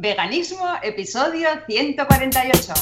Veganismo, episodio 148.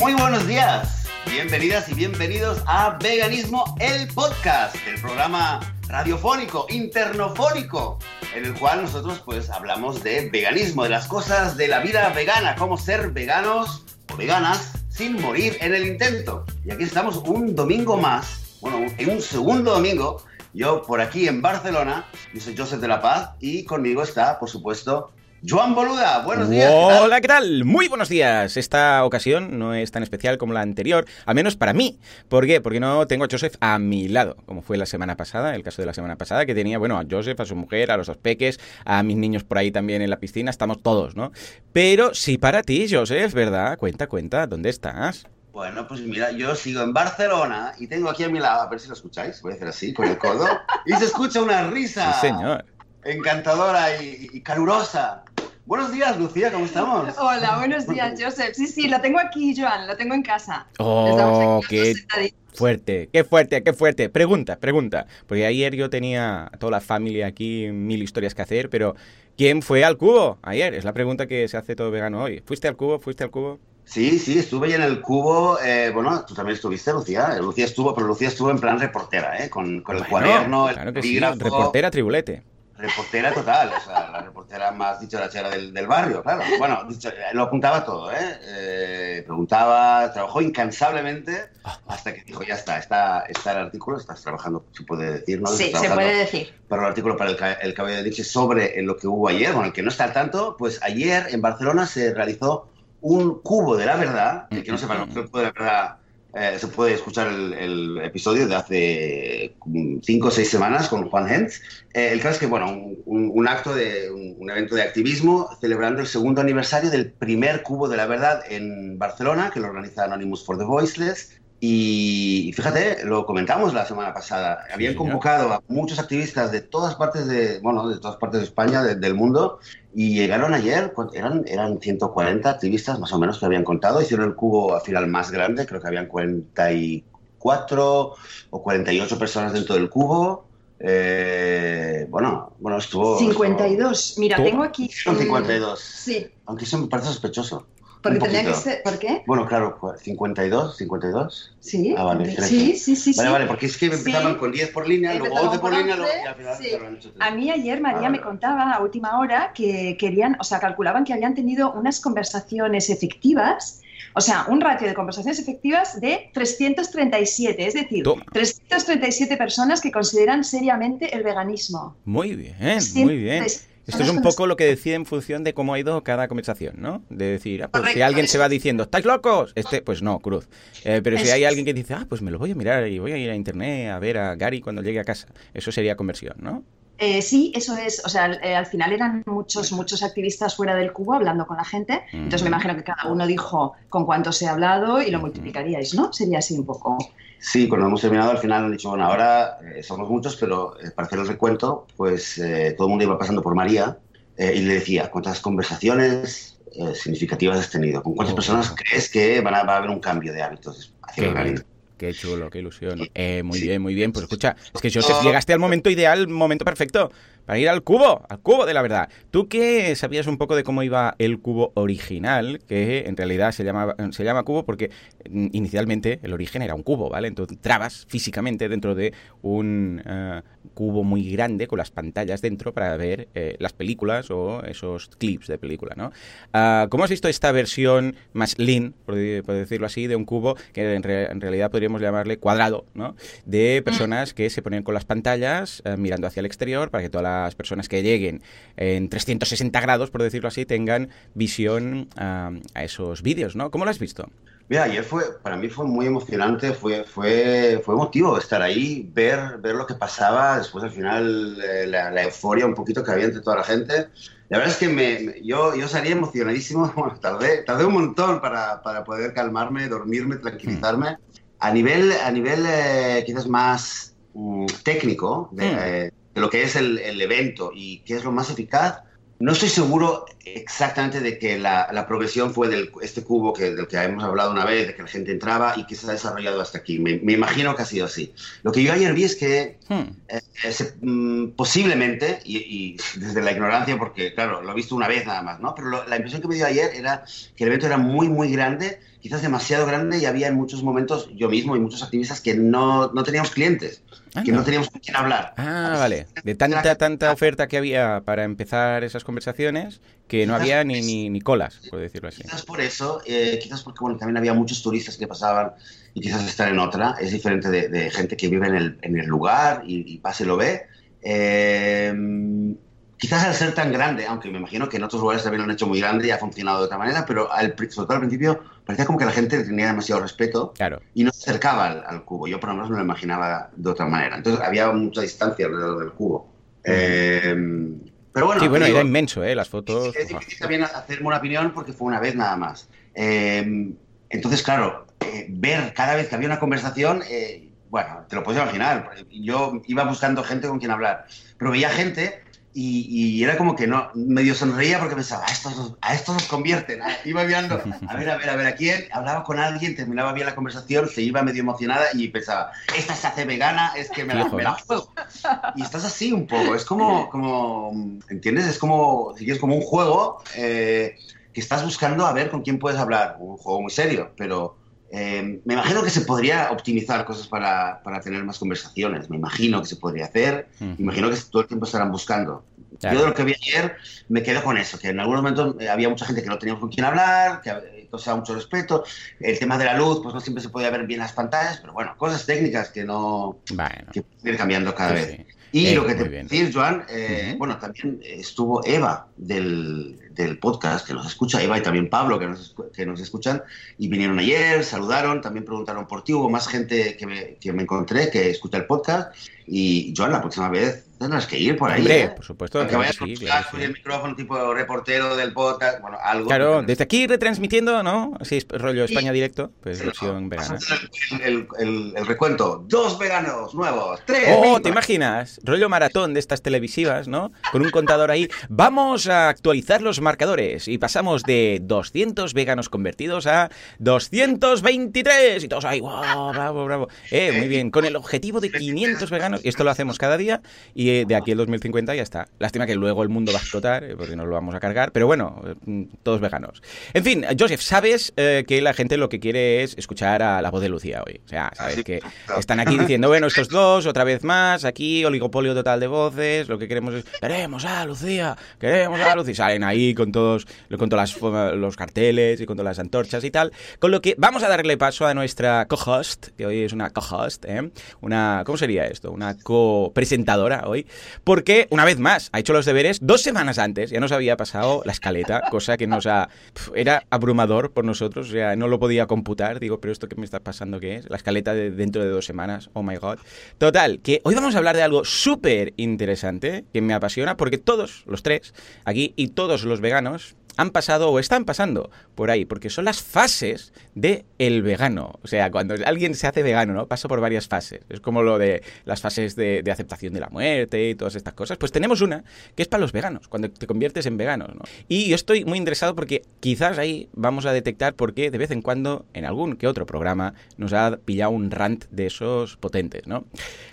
Muy buenos días, bienvenidas y bienvenidos a Veganismo, el podcast, programa radiofónico, internofónico, en el cual nosotros pues hablamos de veganismo, de las cosas de la vida vegana, cómo ser veganos o veganas sin morir en el intento. Y aquí estamos un domingo más, bueno, en un segundo domingo, yo por aquí en Barcelona, yo soy Joseph de la Paz y conmigo está, por supuesto, Joan Boluda. Buenos días. Hola, ¿qué tal? Muy buenos días. Esta ocasión no es tan especial como la anterior, al menos para mí. ¿Por qué? Porque no tengo a Joseph a mi lado, como fue la semana pasada, el caso de la semana pasada, que tenía, bueno, a Joseph, a su mujer, a los dos peques, a mis niños por ahí también en la piscina, estamos todos, ¿no? Pero sí para ti, Joseph, ¿verdad? Cuenta, cuenta, ¿dónde estás? Bueno, pues mira, yo sigo en Barcelona y tengo aquí a mi lado, a ver si lo escucháis, voy a hacer así con el codo, y se escucha una risa Sí, señor. encantadora y, y calurosa. Buenos días, Lucía, ¿cómo estamos? Hola, buenos días, Joseph. Sí, sí, lo tengo aquí, Joan, lo tengo en casa. Estamos Oh, qué fuerte, qué fuerte, qué fuerte. Pregunta, pregunta. Porque ayer yo tenía a toda la familia aquí, mil historias que hacer, pero ¿quién fue al cubo ayer? Es la pregunta que se hace todo vegano hoy. ¿Fuiste al cubo? ¿Fuiste al cubo? Sí, sí, estuve ya en el cubo. eh, bueno, tú también estuviste, Lucía. Lucía estuvo, pero Lucía estuvo en plan reportera, ¿eh? Con, con el Bueno, cuaderno, el claro que sí. Reportera tribulete. Reportera total, o sea, la reportera más dicharachera del, del barrio, claro. Bueno, dicho- lo apuntaba todo, ¿eh? Eh, Preguntaba, trabajó incansablemente hasta que dijo, ya está, está, está el artículo, estás trabajando, se puede decir, ¿no? Sí, se puede decir. para un artículo para el, ca- el Cabello de Leche sobre lo que hubo ayer, bueno, el que no está al tanto, pues ayer en Barcelona se realizó un cubo de la verdad, el que no sepa lo que es el cubo de la verdad, eh, se puede escuchar el, episodio de hace mm, cinco o seis semanas con Juan Hentz. Eh, el caso es que, bueno, un acto de, un, un evento de activismo celebrando el segundo aniversario del primer cubo de la verdad en Barcelona, que lo organiza Anonymous for the Voiceless. Y fíjate, lo comentamos la semana pasada. Habían señor. convocado a muchos activistas de todas partes de, bueno, de todas partes de España, de- del mundo, y llegaron ayer, eran, eran 140 activistas más o menos que habían contado, hicieron el cubo al final más grande, creo que habían 44 o 48 personas dentro del cubo. Eh, bueno, bueno, estuvo... 52. Mira, Toma. tengo aquí. Son mm, 52. Sí, Aunque eso me parece sospechoso. Porque Un tendría que ser. ¿Por qué? Bueno, claro, 52, 52. Sí. Ah, vale, sí, sí, sí, sí. Vale, vale, porque es que empezaban Sí. con 10 por línea, luego Empezaban 11 por línea, luego, 11, y al final sí. han hecho A mí ayer María Ah, vale. me contaba a última hora que querían, o sea, calculaban que habían tenido unas conversaciones efectivas, o sea, un ratio de conversaciones efectivas de 337, es decir, Toma. 337 personas que consideran seriamente el veganismo. Muy bien, muy bien. 337 Esto es un poco lo que decide en función de cómo ha ido cada conversación, ¿no? De decir, ah, pues si alguien se va diciendo, ¿estáis locos? Este, pues no, cruz. Eh, pero si hay alguien que dice, ah, pues me lo voy a mirar y voy a ir a internet a ver a Gary cuando llegue a casa. Eso sería conversión, ¿no? Eh, sí, eso es. O sea, eh, al final eran muchos, muchos activistas fuera del cubo hablando con la gente. Entonces me imagino que cada uno dijo con cuántos he hablado y lo multiplicaríais, ¿no? Sería así un poco. Sí, cuando hemos terminado al final han dicho, bueno, ahora eh, somos muchos, pero eh, para hacer el recuento, pues eh, todo el mundo iba pasando por María eh, y le decía, ¿cuántas conversaciones eh, significativas has tenido? ¿Con cuántas Oh. personas crees que van a, va a haber un cambio de hábitos hacia el? Qué chulo, qué ilusión. Eh, muy Sí. bien, muy bien. Pues escucha, es que Joseph, llegaste al momento ideal, momento perfecto para ir al cubo, al cubo de la verdad. Tú que sabías un poco de cómo iba el cubo original, que en realidad se llama, se llama cubo porque mm, inicialmente el origen era un cubo, ¿vale? Entonces trabas físicamente dentro de un eh, cubo muy grande con las pantallas dentro para ver eh, las películas o esos clips de película, ¿no? Ah, ¿Cómo has visto esta versión más lean, por, de- por decirlo así, de un cubo que en, re- en realidad podríamos llamarle cuadrado, ¿no? De personas que se ponen con las pantallas eh, mirando hacia el exterior para que todas las personas que lleguen en 360 grados, por decirlo así, tengan visión ah, a esos vídeos, ¿no? ¿Cómo lo has visto? Mira, ayer fue, para mí fue muy emocionante, fue, fue, fue emotivo estar ahí, ver, ver lo que pasaba, después al final eh, la, la euforia un poquito que había entre toda la gente. La verdad es que me, me- yo, yo salí emocionadísimo, bueno, tardé, tardé un montón para, para poder calmarme, dormirme, tranquilizarme. A nivel, a nivel eh, quizás más mm, técnico, de, Mm. eh, de lo que es el, el evento y qué es lo más eficaz, no estoy seguro exactamente de que la, la progresión fue de este cubo que, del que hemos hablado una vez, de que la gente entraba y que se ha desarrollado hasta aquí. Me, me imagino que ha sido así. Lo que yo ayer vi es que hmm. eh, mm, posiblemente, y, y, desde la ignorancia, porque claro, lo he visto una vez nada más, ¿no? Pero lo, la impresión que me dio ayer era que el evento era muy, muy grande, quizás demasiado grande, y había en muchos momentos, yo mismo y muchos activistas, que no, no teníamos clientes. Ah, que no. teníamos con quién hablar. Ah, vale. De tanta, tanta oferta que había para empezar esas conversaciones, que no había ni, ni, ni, colas, por decirlo así. Quizás por eso, eh, quizás porque bueno, también había muchos turistas que pasaban y quizás estar en otra es diferente de, de gente que vive en el, en el lugar y, y pase lo ve. Eh, quizás al ser tan grande, aunque me imagino que en otros lugares también lo han hecho muy grande y ha funcionado de otra manera, pero al, sobre todo al principio parecía como que la gente tenía demasiado respeto claro. y no se acercaba al, al, cubo. Yo por lo menos me lo imaginaba de otra manera. Entonces había mucha distancia alrededor del cubo. Eh, pero bueno, sí, bueno, digo, era inmenso, ¿eh? Las fotos. Es difícil también hacerme una opinión porque fue una vez nada más. Eh, entonces, claro, eh, ver cada vez que había una conversación, eh, bueno, te lo puedes imaginar. Yo iba buscando gente con quien hablar, pero veía gente y, y, era como que no, medio sonreía porque pensaba, a estos, a estos nos convierten. Iba mirando, a ver, a ver, a ver, a quién, hablaba con alguien, terminaba bien la conversación, se iba medio emocionada y pensaba, esta se hace vegana, es que me la, me la juego. Y estás así un poco, es como, como ¿entiendes? Es como, si es como un juego eh, que estás buscando a ver con quién puedes hablar, un juego muy serio, pero eh, me imagino que se podría optimizar cosas para, para, tener más conversaciones. Me imagino que se podría hacer. -huh. Me imagino que todo el tiempo estarán buscando. Claro. Yo de lo que vi ayer me quedo con eso, que en algunos momentos eh, había mucha gente que no teníamos con quién hablar, que causaba mucho respeto. El tema de la luz, pues no siempre se podía ver bien las pantallas, pero bueno, cosas técnicas que no... Bueno. que pueden ir cambiando cada sí, vez. Sí. Y eh, lo que te puedo decir, Joan, eh, uh -huh. bueno, también estuvo Eva del, del, podcast, que nos escucha, Eva y también Pablo, que nos, que nos escuchan, y vinieron ayer, saludaron, también preguntaron por ti, hubo más gente que me, que me encontré que escucha el podcast, y Joan, la próxima vez tendrás que ir por ahí. Hombre, ¿eh? por supuesto. que vayas sí, claro, sí. el micrófono tipo reportero del podcast, bueno, algo. Claro, desde aquí retransmitiendo, ¿no? Así es rollo España directo, pues versión. El, el, el, recuento, dos veganos nuevos, tres. Oh, mismas. ¿te imaginas? Rollo maratón de estas televisivas, ¿no? Con un contador ahí. Vamos a actualizar los marcadores y pasamos de 200 veganos convertidos a 223 y todos ahí, wow, bravo, bravo. Eh, muy bien, con el objetivo de 500 veganos y esto lo hacemos cada día y eh, de aquí el 2050 ya está. Lástima que luego el mundo va a explotar eh, porque nos lo vamos a cargar, pero bueno, eh, todos veganos. En fin, Joseph, sabes eh, que la gente lo que quiere es escuchar a la voz de Lucía hoy. O sea, sabes que están aquí diciendo, bueno, estos dos, otra vez más, aquí, oligopolio total de voces, lo que queremos es, queremos a Lucía, queremos a Lucía. Y salen ahí con todos, con todos los carteles y con todas las antorchas y tal. Con lo que vamos a darle paso a nuestra co-host, que hoy es una co-host, ¿eh? Una, ¿cómo sería esto? Una co-presentadora hoy, porque una vez más ha hecho los deberes dos semanas antes, ya nos había pasado la escaleta, cosa que nos ha... era abrumador por nosotros, o sea, no lo podía computar, digo, pero esto que me está pasando, ¿qué es? La escaleta de dentro de dos semanas, oh my god. Total, que hoy vamos a hablar de algo súper interesante, que me apasiona, porque todos, los tres, aquí, y todos los veganos, han pasado o están pasando por ahí, porque son las fases de el vegano. O sea, cuando alguien se hace vegano, ¿no? Pasa por varias fases. Es como lo de las fases de, aceptación de la muerte y todas estas cosas. Pues tenemos una que es para los veganos, cuando te conviertes en vegano, ¿no? Y yo estoy muy interesado porque quizás ahí vamos a detectar por qué de vez en cuando, en algún que otro programa, nos ha pillado un rant de esos potentes, ¿no?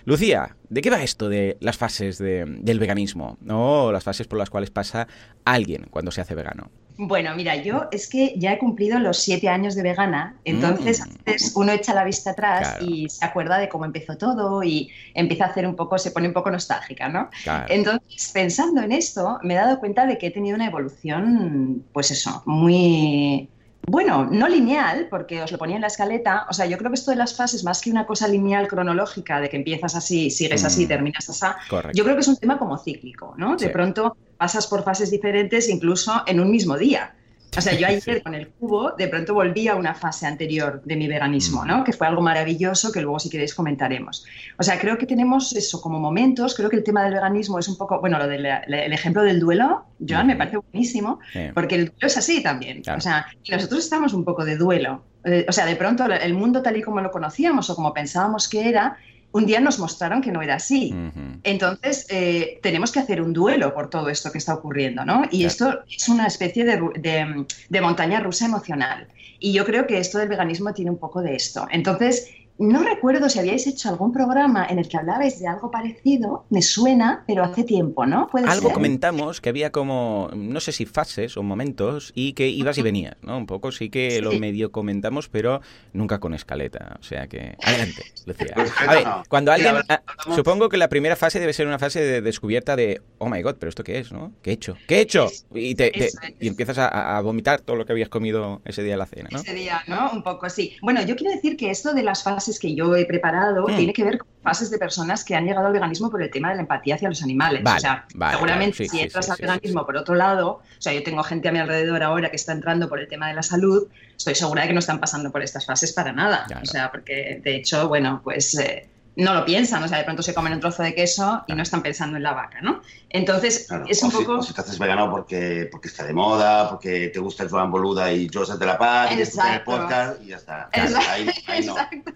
Lucía, ¿de qué va esto de las fases de, del veganismo? ¿No? Las fases por las cuales pasa alguien cuando se hace vegano. Bueno, mira, yo es que ya he cumplido los siete años de vegana, entonces mm. uno echa la vista atrás claro. y se acuerda de cómo empezó todo y empieza a hacer un poco, se pone un poco nostálgica, ¿no? Claro. Entonces, pensando en esto, me he dado cuenta de que he tenido una evolución, pues eso, muy, bueno, no lineal, porque os lo ponía en la escaleta. O sea, yo creo que esto de las fases, más que una cosa lineal cronológica, de que empiezas así, sigues así, mm. terminas así, Correcto. yo creo que es un tema como cíclico, ¿no? De pronto pasas por fases diferentes incluso en un mismo día. O sea, yo ayer sí. con el cubo de pronto volví a una fase anterior de mi veganismo, ¿no? Que fue algo maravilloso que luego si queréis comentaremos. O sea, creo que tenemos eso como momentos, creo que el tema del veganismo es un poco, bueno, lo del el ejemplo del duelo, Joan, me parece buenísimo, sí. porque el duelo es así también. Claro. O sea, nosotros estamos un poco de duelo. Eh, o sea, de pronto el mundo tal y como lo conocíamos o como pensábamos que era, un día nos mostraron que no era así. Entonces, eh, tenemos que hacer un duelo por todo esto que está ocurriendo, ¿no? Y esto es una especie de, de montaña rusa emocional. Y yo creo que esto del veganismo tiene un poco de esto. Entonces, no recuerdo si habíais hecho algún programa en el que hablabais de algo parecido, me suena, pero hace tiempo, ¿no? algo comentamos que había como, no sé si fases o momentos y que ibas y venías, ¿no? Un poco sí que lo medio comentamos, pero nunca con escaleta. O sea que, adelante, Lucía. A ver, cuando alguien, ah, supongo que la primera fase debe ser una fase de descubierta de, oh my god, pero esto qué es, ¿no? ¿Qué he hecho? ¿Qué he hecho? Y, te, y empiezas a, vomitar todo lo que habías comido ese día en la cena, ¿no? Ese día, ¿no? Un poco, sí. Bueno, yo quiero decir que esto de las fases que yo he preparado hmm. tiene que ver con fases de personas que han llegado al veganismo por el tema de la empatía hacia los animales. o sea, seguramente si entras al veganismo por otro lado, o sea, yo tengo gente a mi alrededor ahora que está entrando por el tema de la salud, estoy segura de que no están pasando por estas fases para nada. O sea, porque de hecho, bueno, pues... Eh, no lo piensan, o sea, de pronto se comen un trozo de queso y no están pensando en la vaca, ¿no? Entonces, es un poco... Si, te haces vegano porque, porque está de moda, porque te gusta el Joan Boluda y Joseph de la Paz, y el podcast y ya está. Exacto,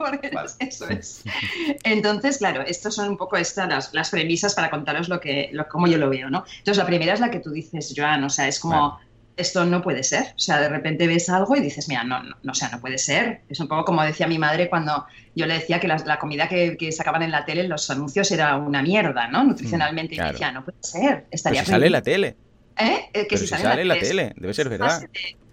eso es. Entonces, claro, estas son un poco estas las, las premisas para contaros lo que, lo, cómo yo lo veo, ¿no? Entonces, la primera es la que tú dices, Joan, o sea, es como esto no puede ser. O sea, de repente ves algo y dices, mira, no, no, o sea, no puede ser. Es un poco como decía mi madre cuando yo le decía que la, comida que, sacaban en la tele, en los anuncios, era una mierda, ¿no? Nutricionalmente. Y decía, no puede ser. Estaría pues sale en la tele. ¿Eh? eh que si, sale, en la, tele, debe ser verdad.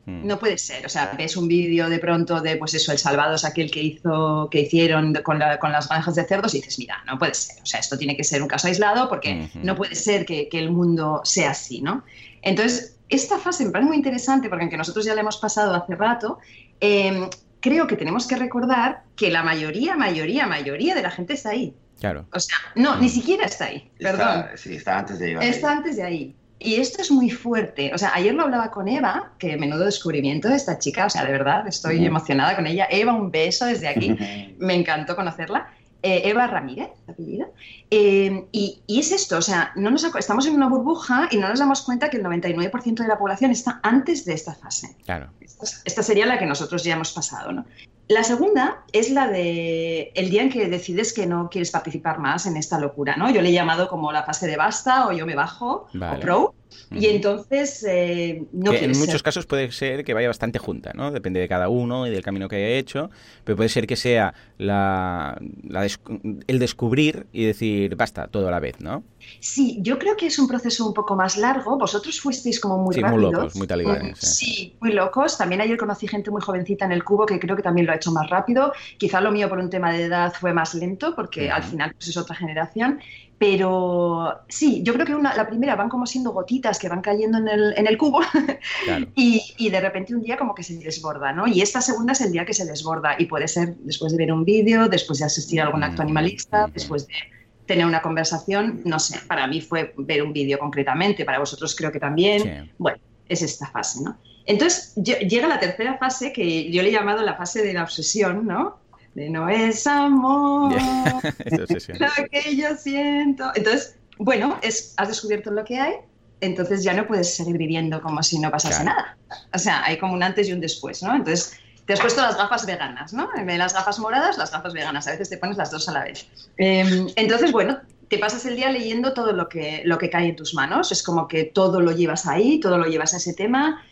Mm. No puede ser, o sea, ves un vídeo de pronto de, pues eso, el Salvados, aquel que hizo, que hicieron con, con, las granjas de cerdos y dices, mira, no puede ser, o sea, esto tiene que ser un caso aislado porque no puede ser que, que, el mundo sea así, ¿no? Entonces, esta fase me parece muy interesante porque aunque nosotros ya la hemos pasado hace rato, em, creo que tenemos que recordar que la mayoría, mayoría, mayoría de la gente está ahí. Claro. O sea, no, ni siquiera está ahí, perdón. sí, está antes de ahí. Está antes de ahí. Y esto es muy fuerte. O sea, ayer lo hablaba con Eva, que menudo descubrimiento de esta chica. O sea, de verdad, estoy emocionada con ella. Eva, un beso desde aquí. Me encantó conocerla. Eh, Eva Ramírez, apellido. Eh, y, es esto, o sea, no nos, estamos en una burbuja y no nos damos cuenta que el 99% de la población está antes de esta fase. Claro. Esta, sería la que nosotros ya hemos pasado, ¿no? La segunda es la de el día en que decides que no quieres participar más en esta locura, ¿no? Yo le he llamado como la fase de basta o yo me bajo o pro. Y entonces eh, no que En muchos casos puede ser que vaya bastante junta, ¿no? Depende de cada uno y del camino que haya hecho, pero puede ser que sea la, el descubrir y decir basta todo a la vez, ¿no? Sí, yo creo que es un proceso un poco más largo. Vosotros fuisteis como muy sí, muy locos, muy talibanes. Sí, muy locos. También ayer conocí gente muy jovencita en el cubo que creo que también lo ha hecho más rápido. Quizá lo mío por un tema de edad fue más lento porque al final pues, es otra generación. Pero sí, yo creo que una, la primera van como siendo gotitas que van cayendo en el, en el cubo y, y, de repente un día como que se desborda, ¿no? Y esta segunda es el día que se desborda y puede ser después de ver un vídeo, después de asistir a algún acto mm, animalista, mm, después de tener una conversación, no sé, para mí fue ver un vídeo concretamente, para vosotros creo que también. Bueno, es esta fase, ¿no? Entonces llega la tercera fase que yo le he llamado la fase de la obsesión, ¿no? De no es amor, lo que yo siento. Entonces, bueno, es, has descubierto lo que hay, entonces ya no puedes seguir viviendo como si no pasase nada. O sea, hay como un antes y un después, ¿no? Entonces, te has puesto las gafas veganas, ¿no? Las gafas moradas, las gafas veganas. A veces te pones las dos a la vez. Em, entonces, bueno, te pasas el día leyendo todo lo que, lo que cae en tus manos. Es como que todo lo llevas ahí, todo lo llevas a ese tema.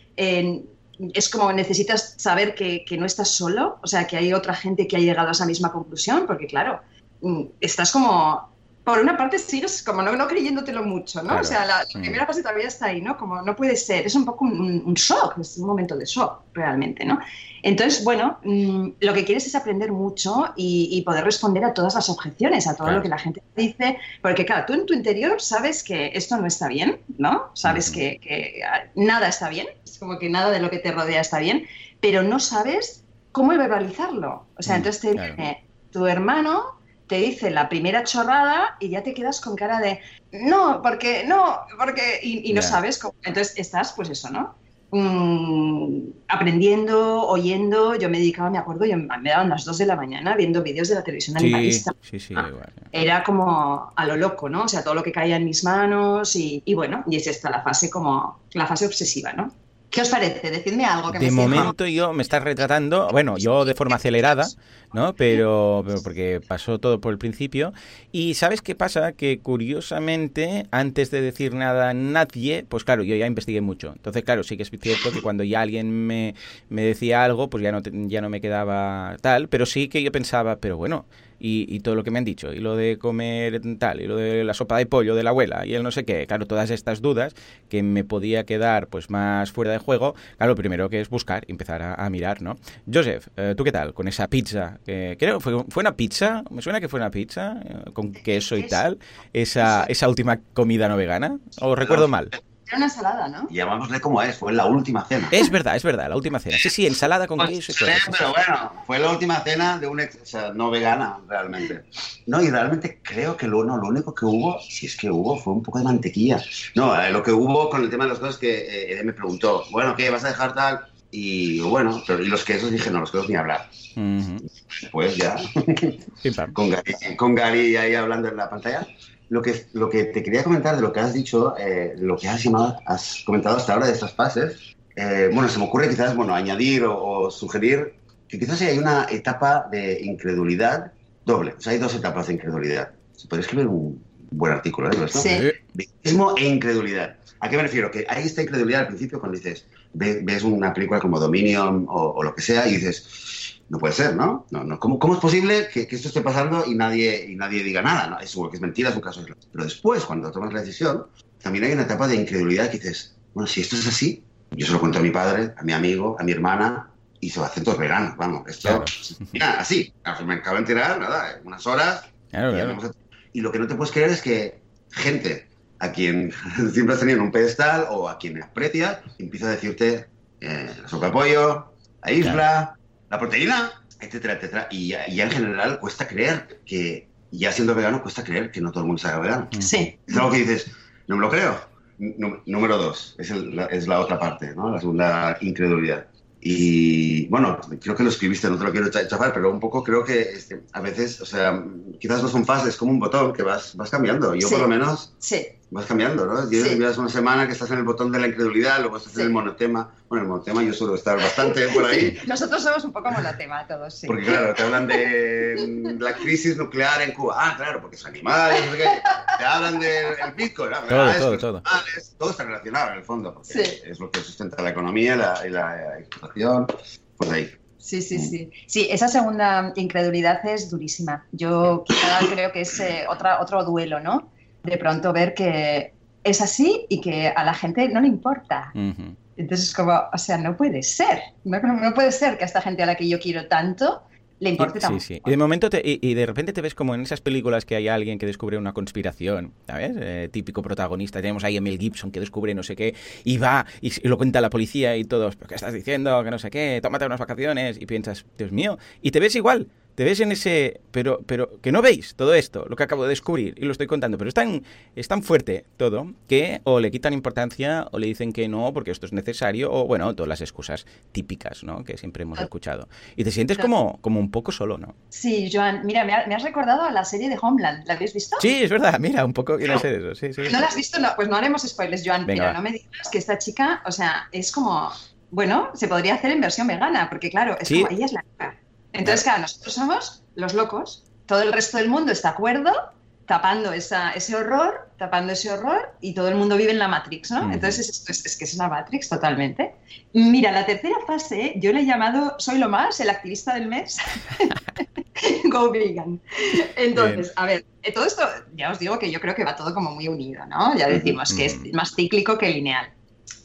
Es como necesitas saber que, que, no estás solo, o sea, que hay otra gente que ha llegado a esa misma conclusión, porque claro, mm, estás como por una parte sigues como no, no creyéndotelo mucho, ¿no? o sea, la, primera fase todavía está ahí, ¿no? Como no puede ser, es un poco un, shock, es un momento de shock realmente, ¿no? Entonces, bueno, mm, lo que quieres es aprender mucho y, poder responder a todas las objeciones, a todo lo que la gente dice, porque claro, tú en tu interior sabes que esto no está bien, ¿no? Sabes que, nada está bien, es como que nada de lo que te rodea está bien, pero no sabes cómo verbalizarlo. O sea, mm, entonces te dice, tu hermano te dice la primera chorrada y ya te quedas con cara de no, porque no, porque y, no sabes cómo. Entonces estás, pues eso, ¿no? Mm, aprendiendo, oyendo. Yo me dedicaba, me acuerdo, yo me daban las 2 de la mañana viendo vídeos de la televisión animalista. Sí, sí, ah, igual, Era como a lo loco, ¿no? O sea, todo lo que caía en mis manos y, y bueno, y es esta la fase como la fase obsesiva, ¿no? ¿Qué os parece? Decidme algo que De momento yo me estás retratando, bueno, yo de forma acelerada, ¿no? Pero, pero porque pasó todo por el principio. Y ¿sabes qué pasa? Que curiosamente, antes de decir nada a nadie, pues claro, yo ya investigué mucho. Entonces, claro, sí que es cierto que cuando ya alguien me, me decía algo, pues ya no, ya no me quedaba tal, pero sí que yo pensaba, pero bueno, y, todo lo que me han dicho, y lo de comer tal, y lo de la sopa de pollo de la abuela, y el no sé qué, claro, todas estas dudas que me podía quedar pues más fuera de juego, claro, lo primero que es buscar, empezar a, mirar, ¿no? Joseph, eh, ¿tú qué tal con esa pizza? Que, creo, ¿fue, ¿fue una pizza? Me suena que fue una pizza eh, con queso y tal, esa, esa última comida no vegana, ¿o recuerdo mal? Era una ensalada, ¿no? llamámosle como es, fue la última cena. Es verdad, es verdad, la última cena. Sí, sí, ensalada con pues, queso y todo. pero bueno, fue la última cena de una, o sea, no vegana, realmente. No, y realmente creo que lo, no, lo único que hubo, si es que hubo, fue un poco de mantequilla. No, eh, lo que hubo con el tema de las cosas que eh, me preguntó, bueno, ¿qué vas a dejar tal? Y bueno, pero y los quesos dije, no, los quesos ni hablar. Pues ya, con, Gary, con Gary ahí hablando en la pantalla. Lo que, lo que te quería comentar de lo que has dicho, eh, lo que has, has comentado hasta ahora de estas fases, eh, bueno, se me ocurre quizás, bueno, añadir o, sugerir que quizás hay una etapa de incredulidad doble. O sea, hay dos etapas de incredulidad. Se puede escribir un buen artículo, ¿eh? Sí. Victimismo e incredulidad. ¿A qué me refiero? Que hay esta incredulidad al principio cuando dices, ves, una película como Dominion o, o, lo que sea y dices, no puede ser, ¿no? no, no. ¿Cómo, ¿Cómo, es posible que, esto esté pasando y nadie, y nadie diga nada? ¿no? Es seguro que es mentira, es un caso Pero después, cuando tomas la decisión, también hay una etapa de incredulidad que dices, bueno, si esto es así, yo se lo cuento a mi padre, a mi amigo, a mi hermana, y se va a hacer todo verano, vamos, esto, mira, así, me acabo de enterar, nada, unas horas, y, lo que no te puedes creer es que gente a quien siempre has tenido en un pedestal o a quien aprecias, empieza a decirte eh, sopa pollo, la isla, la proteína, etcétera, etcétera. Y ya, en general cuesta creer que, ya siendo vegano, cuesta creer que no todo el mundo sea vegano. Sí. Es algo que dices, no me lo creo. número dos, es, la, es la otra parte, ¿no? La segunda incredulidad. Y bueno, creo que lo escribiste, no te lo quiero chafar, pero un poco creo que este, a veces, o sea, quizás no son fases, como un botón que vas, vas cambiando. Yo por lo menos sí. Vas cambiando, ¿no? Llevas una semana que estás en el botón de la incredulidad, luego estás en el monotema. Bueno, el monotema yo suelo estar bastante por ahí. Nosotros somos un poco monotema todos, sí. Porque claro, te hablan de la crisis nuclear en Cuba. Ah, claro, porque es animal, te hablan del Bitcoin. ¿no? Todo, todo, todo. todo está relacionado en el fondo, porque es lo que sustenta la economía la, y la explotación. Pues ahí. Sí, sí, sí. Sí, esa segunda incredulidad es durísima. Yo quizá creo que es eh, otra, otro duelo, ¿no? De pronto ver que es así y que a la gente no le importa. Entonces es como, o sea, no puede ser. No, no, puede ser que a esta gente a la que yo quiero tanto le importe tanto. Sí, sí. Y de momento y, de repente te ves como en esas películas que hay alguien que descubre una conspiración, ¿sabes? Eh, típico protagonista. Tenemos ahí a Mel Gibson que descubre no sé qué y va y, lo cuenta a la policía y todos, ¿pero qué estás diciendo? Que no sé qué, tómate unas vacaciones y piensas, Dios mío, y te ves igual te ves en ese... Pero, pero que no veis todo esto, lo que acabo de descubrir, y lo estoy contando, pero es tan, es tan fuerte todo que o le quitan importancia o le dicen que no porque esto es necesario, o bueno, todas las excusas típicas, ¿no? Que siempre hemos escuchado. Y te sientes como, como un poco solo, ¿no? Sí, Joan, mira, me, has recordado a la serie de Homeland, ¿la habéis visto? Sí, es verdad, mira, un poco quiero hacer eso, sí, sí. ¿No la has visto? No, pues no haremos spoilers, Joan, pero no me digas que esta chica, o sea, es como... Bueno, se podría hacer en versión vegana, porque claro, es como ella es la entonces, claro, nosotros somos los locos. Todo el resto del mundo está de acuerdo, tapando esa, ese horror, tapando ese horror, y todo el mundo vive en la Matrix, ¿no? Entonces, es, que es una Matrix totalmente. Mira, la tercera fase, yo le he llamado Soy lo más, el activista del mes. Go vegan. Entonces, a ver, eh, todo esto, ya os digo que yo creo que va todo como muy unido, ¿no? Ya decimos que es más cíclico que lineal.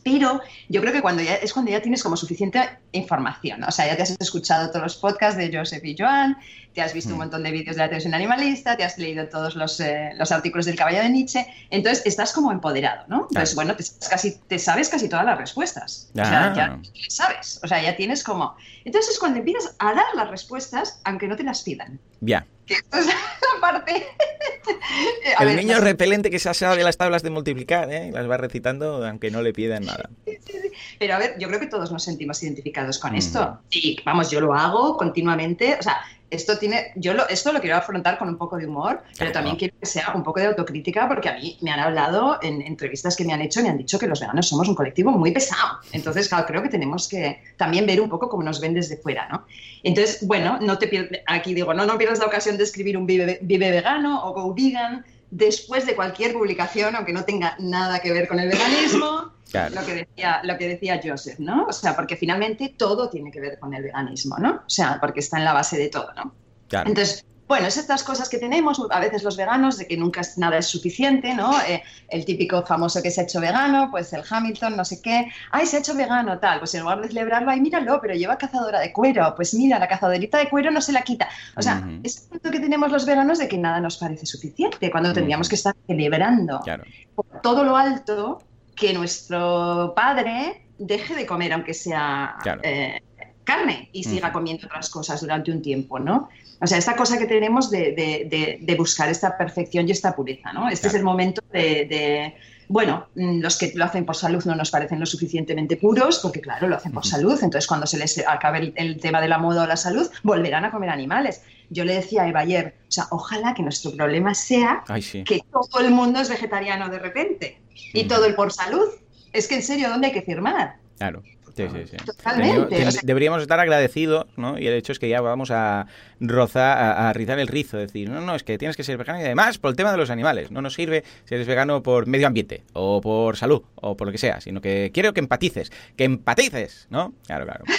Pero yo creo que cuando ya, es cuando ya tienes como suficiente información. O sea, ya te has escuchado todos los podcasts de Joseph y Joan, te has visto un mm. montón de vídeos de la televisión animalista, te has leído todos los, eh, los artículos del caballo de Nietzsche. Entonces estás como empoderado, ¿no? Entonces, bueno, te, casi, te sabes casi todas las respuestas. O sea, ya ah. sabes. O sea, ya tienes como. Entonces es cuando empiezas a dar las respuestas, aunque no te las pidan. Ya. Que esto es la parte. el niño repelente que se sabe de las tablas de multiplicar, ¿eh? las va recitando aunque no le pidan nada. Pero a ver, yo creo que todos nos sentimos identificados con esto. Y vamos, yo lo hago continuamente. O sea, esto tiene, yo lo, esto lo quiero afrontar con un poco de humor, pero también quiero que sea un poco de autocrítica, porque a mí me han hablado en entrevistas que me han hecho, me han dicho que los veganos somos un colectivo muy pesado. Entonces, claro, creo que tenemos que también ver un poco cómo nos ven desde fuera, ¿no? Entonces, bueno, no te aquí digo, no, no pierdas la ocasión de escribir un vive, vive vegano o go vegan después de cualquier publicación, aunque no tenga nada que ver con el veganismo. Lo, que decía, lo que decía Joseph, ¿no? O sea, porque finalmente todo tiene que ver con el veganismo, ¿no? O sea, porque está en la base de todo, ¿no? Entonces, bueno, es estas cosas que tenemos a veces los veganos de que nunca nada es suficiente, ¿no? Eh, el típico famoso que se ha hecho vegano, pues el Hamilton, no sé qué, ay, se ha hecho vegano, tal, pues en lugar de celebrarlo, ay, míralo, pero lleva cazadora de cuero, pues mira, la cazadorita de cuero no se la quita. O sea, es el punto que tenemos los veganos de que nada nos parece suficiente, cuando tendríamos que estar celebrando. Por todo lo alto que nuestro padre deje de comer, aunque sea eh, carne, y siga comiendo otras cosas durante un tiempo, ¿no? O sea, esta cosa que tenemos de, buscar esta perfección y esta pureza, ¿no? Este es el momento de, bueno, mm, los que lo hacen por salud no nos parecen lo suficientemente puros, porque claro, lo hacen por salud, entonces cuando se les acabe el, tema de la moda o la salud, volverán a comer animales. Yo le decía a Eva ayer, o sea, ojalá que nuestro problema sea que todo el mundo es vegetariano de repente y todo el por salud. Es que en serio, ¿dónde hay que firmar? Claro. Sí, sí, sí. Totalmente. Deberíamos estar agradecidos, ¿no? Y el hecho es que ya vamos a rozar, a, rizar el rizo, decir, no, no, es que tienes que ser vegano y además por el tema de los animales. No nos sirve si eres vegano por medio ambiente o por salud o por lo que sea, sino que quiero que empatices, que empatices, ¿no? Claro, claro.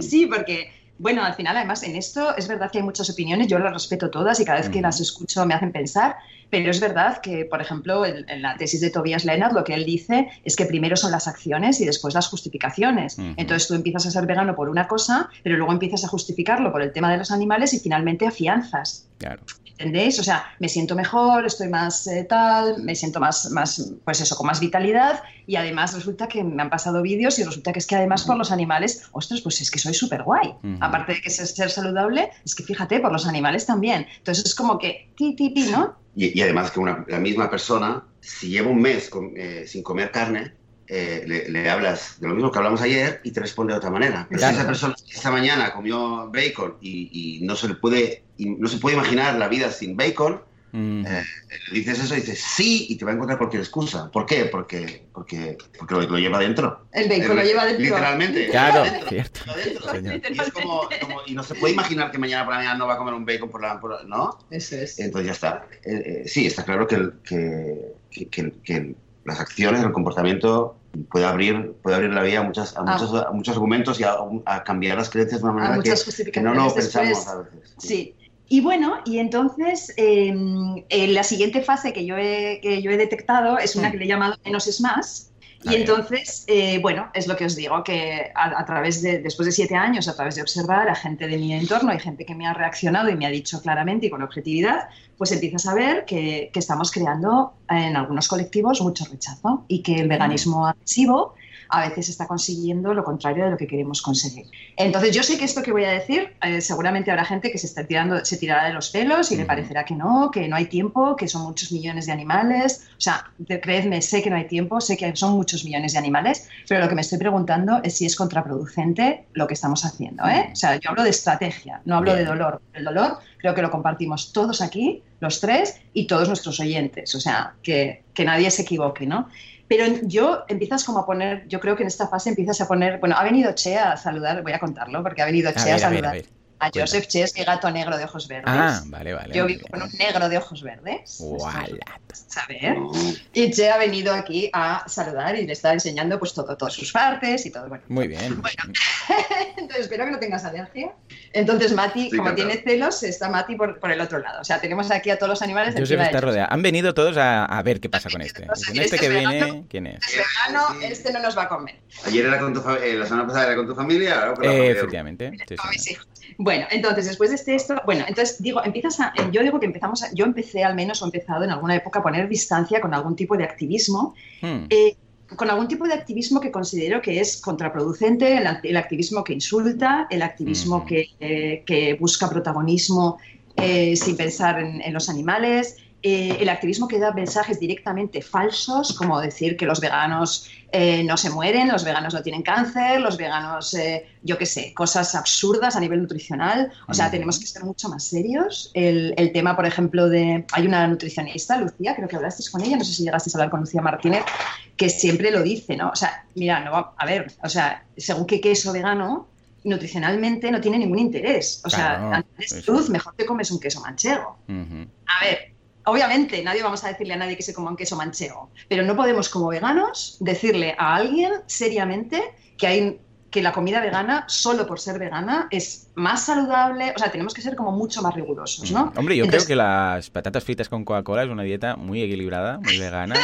Sí, porque bueno, al final, además, en esto es verdad que hay muchas opiniones, yo las respeto todas y cada vez que las escucho me hacen pensar, pero es verdad que, por ejemplo, en, la tesis de Tobias Lennart lo que él dice es que primero son las acciones y después las justificaciones. Entonces tú empiezas a ser vegano por una cosa, pero luego empiezas a justificarlo por el tema de los animales y finalmente afianzas. Claro. ¿Entendéis? O sea, me siento mejor, estoy más eh, tal, me siento más, más, pues eso, con más vitalidad y además resulta que me han pasado vídeos y resulta que es que además por los animales, ostras, pues es que soy súper guay. Aparte de que es ser saludable, es que fíjate, por los animales también. Entonces es como que ti, ti, ti, ¿no? Y, además que una, la misma persona, si lleva un mes eh, sin comer carne, eh, le, hablas de lo mismo que hablamos ayer y te responde de otra manera. Pero si esa persona esta mañana comió bacon y, no, se le puede, no se puede imaginar la vida sin bacon, mm. eh, dices eso y dices sí y te va a encontrar cualquier excusa. ¿Por qué? Porque, porque, porque lo, lleva dentro. El bacon lo lleva dentro. Literalmente. Claro, cierto. Y, es como, y, no se puede imaginar que mañana por la mañana no va a comer un bacon por la... ¿No? Eso es. Entonces ya está. Eh, sí, está claro que, que, que, que las acciones, el comportamiento puede abrir, puede abrir la vía a, muchas, a, ah. muchos, a muchos, argumentos y a, cambiar las creencias de una manera que, no lo pensamos a veces. Sí. Y bueno, y entonces em, la siguiente fase que yo he, que yo he detectado es una que le he llamado menos es más, y entonces, eh, bueno, es lo que os digo, que a, través de, después de siete años, a través de observar a gente de mi entorno y gente que me ha reaccionado y me ha dicho claramente y con objetividad, pues empiezas a ver que, que estamos creando en algunos colectivos mucho rechazo y que el veganismo agresivo a veces está consiguiendo lo contrario de lo que queremos conseguir. Entonces, yo sé que esto que voy a decir, eh, seguramente habrá gente que se está tirando, se tirará de los pelos y le parecerá que no, que no hay tiempo, que son muchos millones de animales. O sea, creedme, sé que no hay tiempo, sé que son muchos millones de animales, pero lo que me estoy preguntando es si es contraproducente lo que estamos haciendo. ¿eh? O sea, yo hablo de estrategia, no hablo de dolor. El dolor creo que lo compartimos todos aquí, los tres, y todos nuestros oyentes. O sea, que, que nadie se equivoque, ¿no? Pero yo empiezas como a poner, yo creo que en esta fase empiezas a poner, bueno, ha venido Che a saludar, voy a contarlo, porque ha venido Che a, saludar. A, Joseph Che es mi gato negro de ojos verdes. Ah, vale, vale. Yo vivo con un negro de ojos verdes. ¿Sabes? Y Che ha venido aquí a saludar y le está enseñando pues todo, todas sus partes y todo. Bueno, Muy bien. Bueno, entonces espero que no tengas alergia. Entonces Mati, como tiene celos, está Mati por, por, el otro lado. O sea, tenemos aquí a todos los animales. Joseph está rodeado. Han venido todos a, a, ver qué pasa con este. Con este, este que viene, ¿quién es? Este vegano, este no nos va a comer. Ayer era con tu eh, la semana pasada era con tu familia. Ahora con la eh, efectivamente. Sí, Bueno, entonces después de este esto, bueno, entonces digo, empiezas a, yo digo que empezamos, a, yo empecé al menos o he empezado en alguna época a poner distancia con algún tipo de activismo. Hmm. Eh, con algún tipo de activismo que considero que es contraproducente, el, activismo que insulta, el activismo que, eh, busca protagonismo eh, sin pensar en, los animales, eh, el activismo que da mensajes directamente falsos, como decir que los veganos eh, no se mueren, los veganos no tienen cáncer, los veganos, eh, yo qué sé, cosas absurdas a nivel nutricional. O sea, tenemos que ser mucho más serios. El, el, tema, por ejemplo, de... Hay una nutricionista, Lucía, creo que hablasteis con ella, no sé si llegasteis a hablar con Lucía Martínez, que siempre lo dice, ¿no? O sea, mira, no, a ver, o sea, según qué queso vegano, nutricionalmente no tiene ningún interés. O sea, antes de salud, mejor te comes un queso manchego. A ver, obviamente nadie vamos a decirle a nadie que se coma un queso manchego, pero no podemos como veganos decirle a alguien seriamente que hay que la comida vegana, solo por ser vegana, es más saludable. O sea, tenemos que ser como mucho más rigurosos, ¿no? Hombre, yo creo que las patatas fritas con Coca-Cola es una dieta muy equilibrada, muy vegana,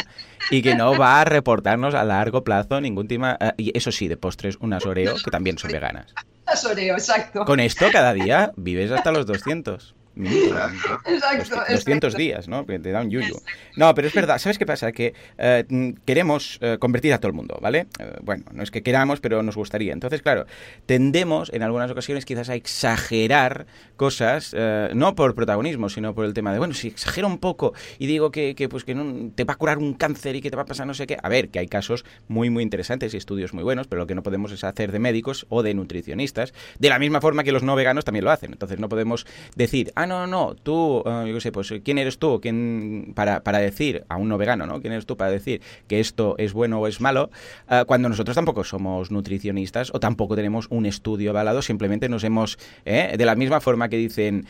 y que no va a reportarnos a largo plazo ningún tema. Eh, y eso sí, de postres, unas Oreo, que también son veganas. Las Oreo, exacto. Con esto, cada día vives hasta los 200. Exacto, 200 días, ¿no? te da un yuyu. No, pero es verdad, ¿sabes qué pasa? Que eh, queremos eh, convertir a todo el mundo, ¿vale? Eh, bueno, no es que queramos, pero nos gustaría. Entonces, claro, tendemos en algunas ocasiones quizás a exagerar cosas, no por protagonismo, sino por el tema de, bueno, si exagero un poco y digo que, que, pues, que no, te va a curar un cáncer y que te va a pasar no sé qué, a ver, que hay casos muy, muy interesantes y estudios muy buenos, pero lo que no podemos es hacer de médicos o de nutricionistas, de la misma forma que los no veganos también lo hacen. Entonces, no podemos decir, ah, no, no, tú, eh, yo qué sé, pues, ¿quién eres tú ¿Quién, para, para, decir, a un no vegano, ¿no? ¿Quién eres tú para decir que esto es bueno o es malo? Eh, cuando nosotros tampoco somos nutricionistas o tampoco tenemos un estudio avalado, simplemente nos hemos, eh, de la misma forma que dicen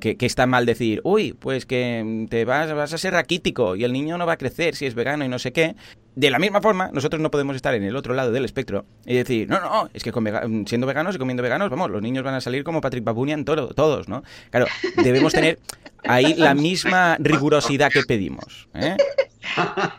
que, que, está mal decir, uy, pues que te vas, vas a ser raquítico y el niño no va a crecer si es vegano y no sé qué, de la misma forma, nosotros no podemos estar en el otro lado del espectro y decir, no, no, es que siendo veganos y comiendo veganos, vamos, los niños van a salir como Patrick Babunian todos, ¿no? Claro, debemos tener ahí la misma rigurosidad que pedimos. ¿eh?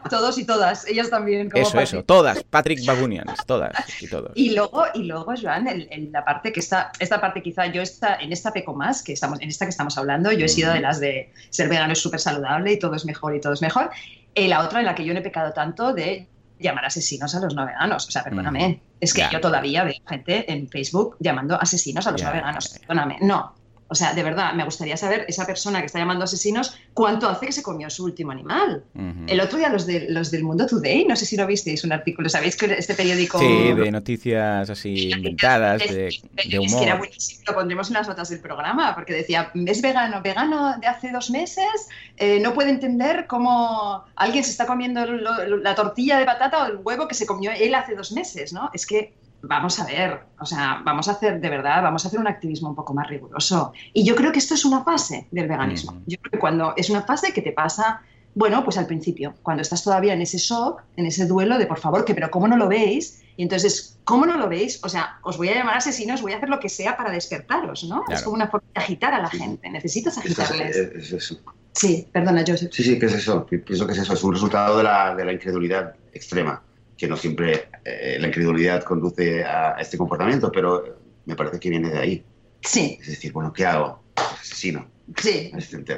Todos y todas, ellas también. eso, eso, todas, Patrick Babunians, todas y todos. Y luego, y luego Joan, en, la parte que está, esta parte quizá yo está, en esta peco más, que estamos, en esta que estamos hablando, yo he sido de las de ser vegano es súper saludable y todo es mejor y todo es mejor. Y la otra en la que yo no he pecado tanto de llamar asesinos a los no veganos. O sea, perdóname. Es que yo todavía veo gente en Facebook llamando asesinos a los no veganos. Perdóname. No, o sea, de verdad, me gustaría saber esa persona que está llamando asesinos cuánto hace que se comió su último animal. El otro día los, de, los del Mundo Today, no sé si lo visteis, un artículo, ¿sabéis que este periódico... Sí, de noticias así inventadas, de, de, humor. Es que era buenísimo, lo pondremos en las notas del programa, porque decía, es vegano, vegano de hace dos meses, eh, no puede entender cómo alguien se está comiendo la tortilla de patata o el huevo que se comió él hace dos meses, ¿no? Es que vamos a ver, o sea, vamos a hacer, de verdad, vamos a hacer un activismo un poco más riguroso. Y yo creo que esto es una fase del veganismo. Mm. Yo creo que cuando es una fase que te pasa, bueno, pues al principio, cuando estás todavía en ese shock, en ese duelo de por favor, que pero ¿cómo no lo veis? Y entonces, ¿cómo no lo veis? O sea, os voy a llamar asesinos, voy a hacer lo que sea para despertaros, ¿no? Es como una forma de agitar a la gente. Necesitas agitarles. Es, eso. Sí, perdona, Joseph. Sí, sí, ¿qué es eso? Pienso que es eso, es un resultado de la, de la incredulidad extrema que no siempre eh, la incredulidad conduce a este comportamiento, pero me parece que viene de ahí. Sí. Es decir, bueno, ¿qué hago? Asesino. Sí.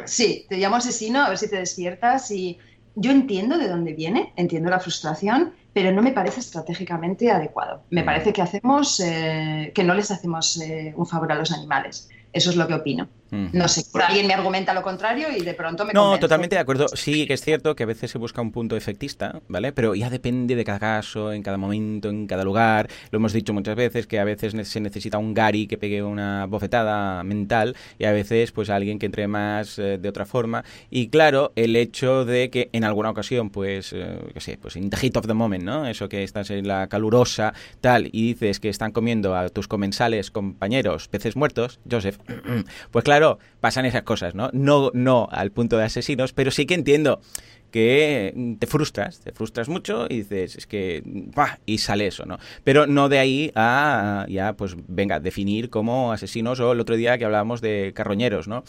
Sí, te llamo asesino a ver si te despiertas y yo entiendo de dónde viene, entiendo la frustración, pero no me parece estratégicamente adecuado. Me mm. parece que hacemos, eh, que no les hacemos eh, un favor a los animales. Eso es lo que opino. No sé, alguien me argumenta lo contrario y de pronto me No, totalmente de acuerdo. Sí, que es cierto que a veces se busca un punto efectista, ¿vale? Pero ya depende de cada caso, en cada momento, en cada lugar. Lo hemos dicho muchas veces que a veces se necesita un Gary que pegue una bofetada mental y a veces pues alguien que entre más eh, de otra forma. Y claro, el hecho de que en alguna ocasión, pues, eh, qué sé, pues in the heat of the moment, ¿no? Eso que estás en la calurosa, tal, y dices que están comiendo a tus comensales, compañeros, peces muertos, Joseph, pues claro, claro, pasan esas cosas, ¿no? No, no al punto de asesinos, pero sí que entiendo que te frustras, te frustras mucho y dices, es que, y sale eso, ¿no? Pero no de ahí a, ya, pues, venga, definir como asesinos o el otro día que hablábamos de carroñeros, ¿no?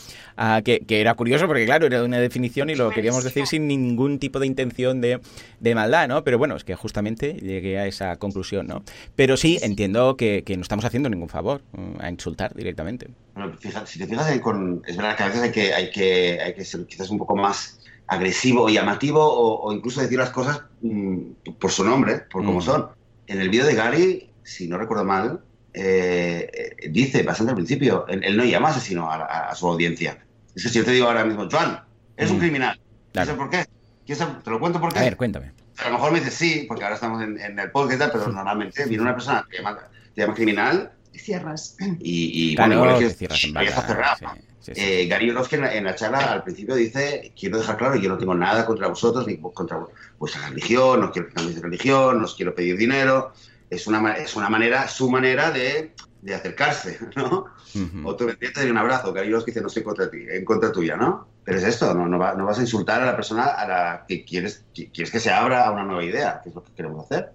que, era curioso porque, claro, era una definición y lo queríamos decir sin ningún tipo de intención de, maldad, ¿no? Pero bueno, es que justamente llegué a esa conclusión, ¿no? Pero sí, entiendo que, no estamos haciendo ningún favor mm, a insultar directamente. Bueno, si te fijas, con, es verdad que a veces hay que, hay que, hay que ser quizás un poco más agresivo o llamativo o, incluso decir las cosas mm, por su nombre, por cómo mm. son. En el vídeo de Gary, si no recuerdo mal, eh, eh, dice bastante al principio, él, no llama asesino a, a, su audiencia. Es que si yo te digo ahora mismo, Joan, eres un mm. criminal, ¿Quieres por qué? ¿Te lo cuento por qué? A ver, cuéntame. A lo mejor me dices sí, porque ahora estamos en, el podcast, pero normalmente viene una persona que llama, te llama criminal. Cierras. Y, y claro, bueno, que cierras en cerrado. Eh, Gary Orozco en, la charla al principio dice, quiero dejar claro, yo no tengo nada contra vosotros ni contra vuestra religión, no quiero que cambiéis de religión, no os quiero pedir dinero. Es una, es una manera, su manera de, de acercarse, ¿no? O tú te un abrazo, Gary Orozco dice, no estoy contra ti, en contra tuya, ¿no? Pero es esto, no, no, vas a insultar a la persona a la que quieres, que quieres que se abra a una nueva idea, que es lo que queremos hacer.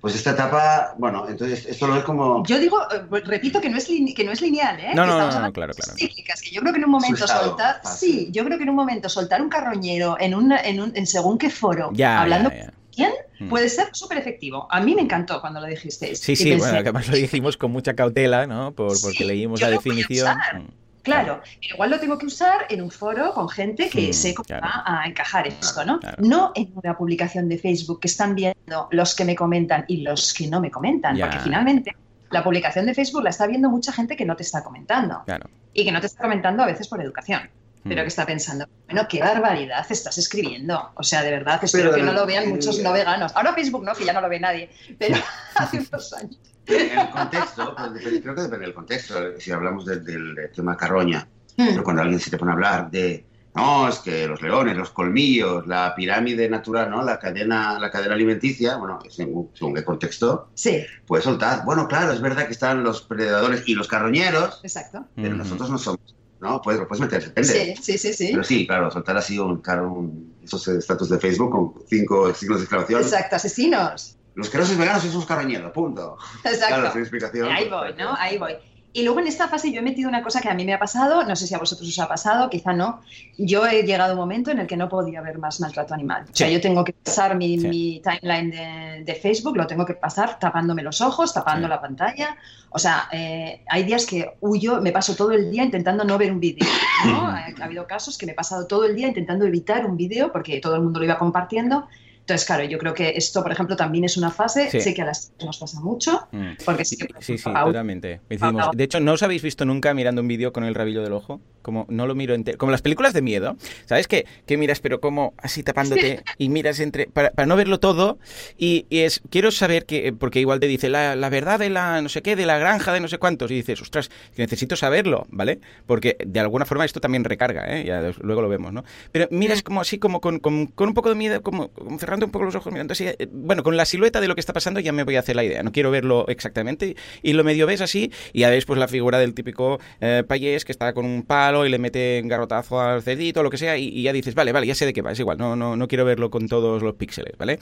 Pues esta etapa, bueno, entonces esto lo es como... Yo digo, eh, pues, repito que no es, que no es lineal, ¿eh? No, no, no, claro, claro. Cíclicas, que yo creo que en un momento soltar... Sí, yo creo que en un momento soltar un carroñero en, un, en, un, en según qué foro, hablando... ¿Quién? Hmm. Puede ser súper efectivo. A mí me encantó cuando lo dijisteis. Sí, sí, bueno, además lo dijimos con mucha cautela, ¿no? Por, porque leímos la definición. Claro, igual lo tengo que usar en un foro con gente que sé cómo va a encajar esto, ¿no? No en una publicación de Facebook que están viendo los que me comentan y los que no me comentan, porque finalmente la publicación de Facebook la está viendo mucha gente que no te está comentando. Y que no te está comentando a veces por educación. Pero mm. que está pensando, bueno, qué barbaridad estás escribiendo. O sea, de verdad, espero que no lo vean muchos no veganos. Ahora Facebook no, que ya no lo ve nadie, pero hace unos años. En el contexto, pues, creo que depende del contexto. Si hablamos del, tema carroña, hmm. pero cuando alguien se te pone a hablar de no, es que los leones, los colmillos, la pirámide natural, ¿no? La cadena, la cadena alimenticia, bueno, según, según qué contexto, sí. puedes soltar. Bueno, claro, es verdad que están los predadores y los carroñeros, Exacto. pero nosotros no somos, ¿no? Puedes, puedes meter, depende. Sí, sí, sí, sí. Pero sí, claro, soltar así un, un esos estatus de Facebook con cinco signos de exclamación. Exacto, asesinos. Los querosos veganos son sus carroñeros, punto. Exacto. Ahí voy, ¿no? Ahí voy. Y luego en esta fase yo he metido una cosa que a mí me ha pasado, no sé si a vosotros os ha pasado, quizá no. Yo he llegado a un momento en el que no podía ver más maltrato animal. O sea, yo tengo que pasar mi, timeline de, Facebook, lo tengo que pasar tapándome los ojos, tapando la pantalla. O sea, eh, hay días que huyo, me paso todo el día intentando no ver un vídeo. ¿no? ha, ha habido casos que me he pasado todo el día intentando evitar un vídeo porque todo el mundo lo iba compartiendo entonces, claro, yo creo que esto, por ejemplo, también es una fase, sé que a las nos pasa mucho, mm. porque sí, sí, sí, totalmente. De hecho, ¿no os habéis visto nunca mirando un vídeo con el rabillo del ojo? Como no lo miro entero, como las películas de miedo, ¿sabes? Que, que miras, pero como así tapándote y miras entre, para, no verlo todo y, es, quiero saber que, porque igual te dice la, la, verdad de la no sé qué, de la granja de no sé cuántos y dices, ostras, necesito saberlo, ¿vale? Porque de alguna forma esto también recarga, ¿eh? Ya luego lo vemos, ¿no? Pero miras como así, como con, con, un poco de miedo, como, como cerrando un poco los ojos, mirando así. Eh, bueno, con la silueta de lo que está pasando ya me voy a hacer la idea. No quiero verlo exactamente. Y lo medio ves así, y ya ves pues la figura del típico eh, payés que está con un palo y le mete un garrotazo al cerdito, lo que sea, y, ya dices, vale, vale, ya sé de qué va, es igual, no, no, no quiero verlo con todos los píxeles, ¿vale?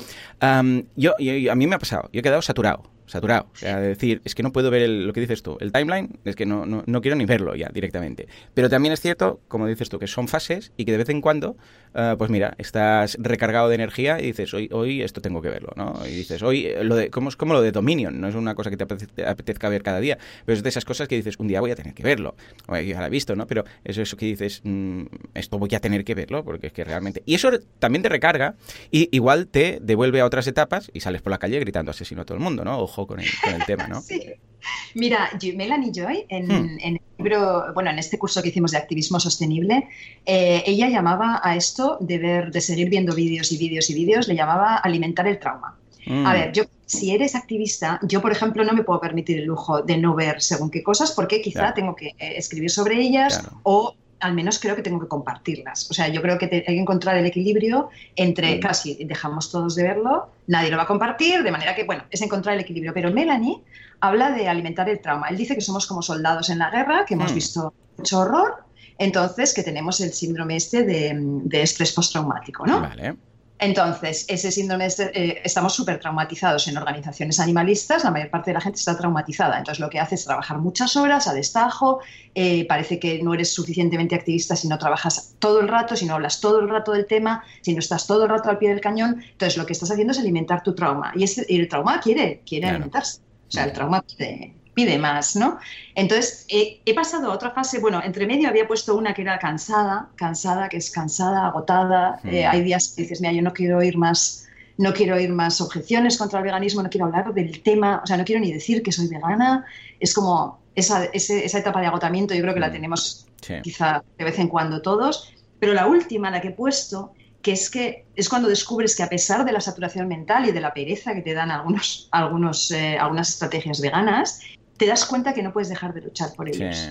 yo, a mí me ha pasado, yo he quedado saturado saturado. O sea, decir, es que no puedo ver lo que dices tú, el timeline, es que no, no, quiero ni verlo ya directamente. Pero también es cierto, como dices tú, que son fases y que de vez en cuando, eh, pues mira, estás recargado de energía y dices, hoy, hoy esto tengo que verlo, ¿no? Y dices, hoy, eh, lo de, como, es como lo de Dominion, no es una cosa que te apetezca ver cada día, pero es de esas cosas que dices, un día voy a tener que verlo. O ya la he visto, ¿no? Pero es eso que dices, mm, esto voy a tener que verlo, porque es que realmente... Y eso también te recarga y igual te devuelve a otras etapas y sales por la calle gritando asesino a todo el mundo, ¿no? Con el, tema, ¿no? Sí. Mira, Melanie Joy, en, hmm. en, el libro, bueno, en este curso que hicimos de activismo sostenible, eh, ella llamaba a esto de ver, de seguir viendo vídeos y vídeos y vídeos, le llamaba alimentar el trauma. A hmm. ver, yo, si eres activista, yo, por ejemplo, no me puedo permitir el lujo de no ver según qué cosas, porque quizá tengo que eh, escribir sobre ellas o al menos creo que tengo que compartirlas. O sea, yo creo que hay que encontrar el equilibrio entre casi dejamos todos de verlo, nadie lo va a compartir, de manera que, bueno, es encontrar el equilibrio. Pero Melanie habla de alimentar el trauma. Él dice que somos como soldados en la guerra, que hemos mm. visto mucho horror, entonces que tenemos el síndrome este de, de estrés postraumático, ¿no? Vale. Entonces, ese síndrome, eh, estamos súper traumatizados en organizaciones animalistas, la mayor parte de la gente está traumatizada, entonces lo que hace es trabajar muchas horas a destajo, eh, parece que no eres suficientemente activista si no trabajas todo el rato, si no hablas todo el rato del tema, si no estás todo el rato al pie del cañón, entonces lo que estás haciendo es alimentar tu trauma. Y, el trauma quiere, quiere alimentarse, o sea, el trauma quiere, pide más, ¿no? Entonces, he pasado a otra fase, bueno, entre medio había puesto una que era cansada, cansada, que es cansada, agotada, eh, hay días que dices, mira, yo no quiero oír más, no quiero oír más objeciones contra el veganismo, no quiero hablar del tema, o sea, no quiero ni decir que soy vegana, es como esa, esa etapa de agotamiento, yo creo que la tenemos quizá de vez en cuando todos, Pero la última, la que he puesto, que es que es cuando descubres que a pesar de la saturación mental y de la pereza que te dan algunos, algunos, eh, algunas estrategias veganas, te das cuenta que no puedes dejar de luchar por ellos.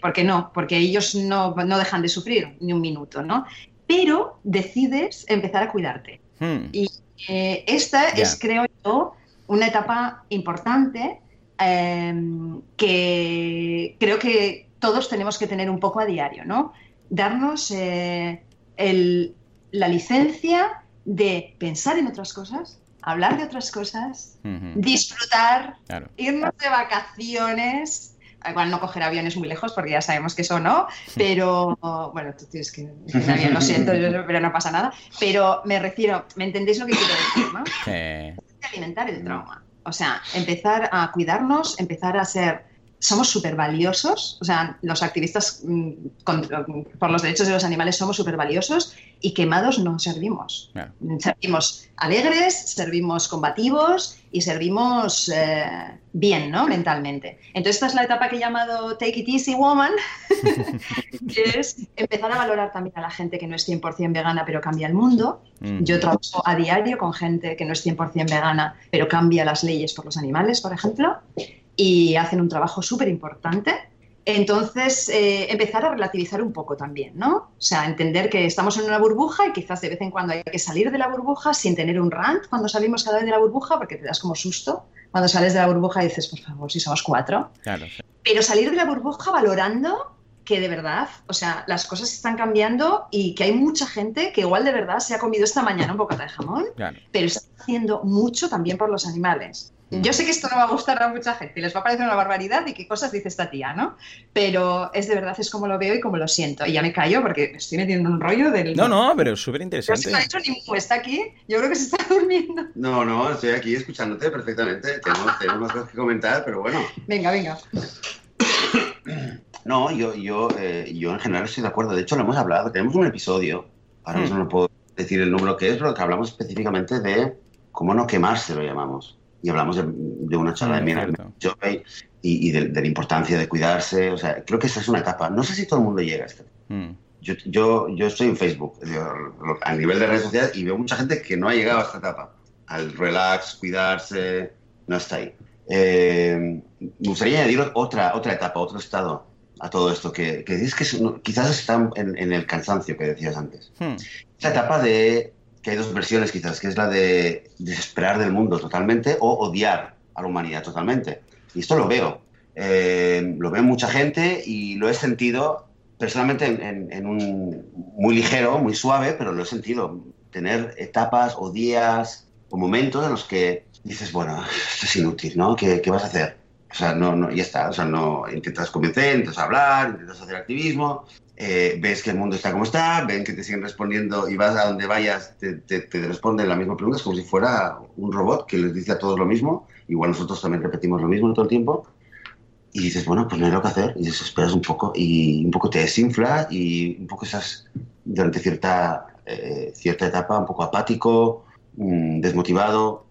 porque no, porque ellos no, no, dejan de sufrir ni un minuto, ¿no? Pero decides empezar a cuidarte. Hmm. Y eh, esta es, creo yo, una etapa importante em, que creo que todos tenemos que tener un poco a diario, ¿no? Darnos eh, el, la licencia de pensar en otras cosas, hablar de otras cosas, disfrutar, irnos de vacaciones. Igual no coger aviones muy lejos porque ya sabemos que eso no, pero bueno, tú tienes que lo siento, pero no pasa nada. Pero me refiero, ¿me entendéis lo que quiero decir, no? Sí. Alimentar el trauma. O sea, empezar a cuidarnos, empezar a ser somos súper valiosos, o sea, los activistas mm, por los derechos de los animales somos súper valiosos y quemados no servimos. Servimos alegres, servimos combativos y servimos eh, bien, ¿no? Mentalmente. Entonces, esta es la etapa que he llamado Take It Easy Woman, que es empezar a valorar también a la gente que no es 100% vegana pero cambia el mundo. Yo trabajo a diario con gente que no es 100% vegana pero cambia las leyes por los animales, por ejemplo y hacen un trabajo súper importante. Entonces, eh, empezar a relativizar un poco también, ¿no? O sea, entender que estamos en una burbuja y quizás de vez en cuando hay que salir de la burbuja sin tener un rant cuando salimos cada vez de la burbuja, porque te das como susto. Cuando sales de la burbuja y dices, por favor, si somos cuatro. Pero salir de la burbuja valorando que de verdad, o sea, las cosas están cambiando y que hay mucha gente que igual de verdad se ha comido esta mañana un bocata de jamón, pero está haciendo mucho también por los animales. Yo sé que esto no va a gustar a mucha gente, les va a parecer una barbaridad y qué cosas dice esta tía, ¿no? Pero es de verdad, es como lo veo y como lo siento. Y ya me callo porque estoy metiendo un rollo del... No, no, pero es súper interesante. No se ha hecho ni está aquí, yo creo que se está durmiendo. No, no, estoy aquí escuchándote perfectamente. Tenemos, tenemos cosas que comentar, pero bueno. Venga, venga. No, yo, yo, eh, yo en general estoy de acuerdo. De hecho, lo hemos hablado, tenemos un episodio, ahora mismo no puedo decir el número que es, pero que hablamos específicamente de cómo no quemarse, lo llamamos y hablamos de, una charla de Mina y, y de, la importancia de cuidarse. O sea, creo que esa es una etapa. No sé si todo el mundo llega a esta. Mm. Yo, yo, yo, estoy en Facebook, a nivel de redes sociales, y veo mucha gente que no ha llegado a esta etapa. Al relax, cuidarse, no está ahí. Eh, me gustaría añadir otra, otra etapa, otro estado a todo esto, que, que dices que quizás está en, el cansancio que decías antes. Hmm. Esa etapa de que hay dos versiones quizás, que es la de desesperar del mundo totalmente o odiar a la humanidad totalmente. Y esto lo veo. Eh, lo veo mucha gente y lo he sentido personalmente en, un muy ligero, muy suave, pero lo he sentido. Tener etapas o días o momentos en los que dices, bueno, esto es inútil, ¿no? ¿Qué, qué vas a hacer? O sea, no, no, ya está. O sea, no intentas convencer, intentas hablar, intentas hacer activismo, eh, ves que el mundo está como está, ven que te siguen respondiendo y vas a donde vayas, te, te, responden la misma pregunta, es como si fuera un robot que les dice a todos lo mismo, igual nosotros también repetimos lo mismo todo el tiempo, y dices, bueno, pues no hay lo que hacer, y desesperas un poco, y un poco te desinfla, y un poco estás durante cierta, eh, cierta etapa un poco apático, mm, desmotivado,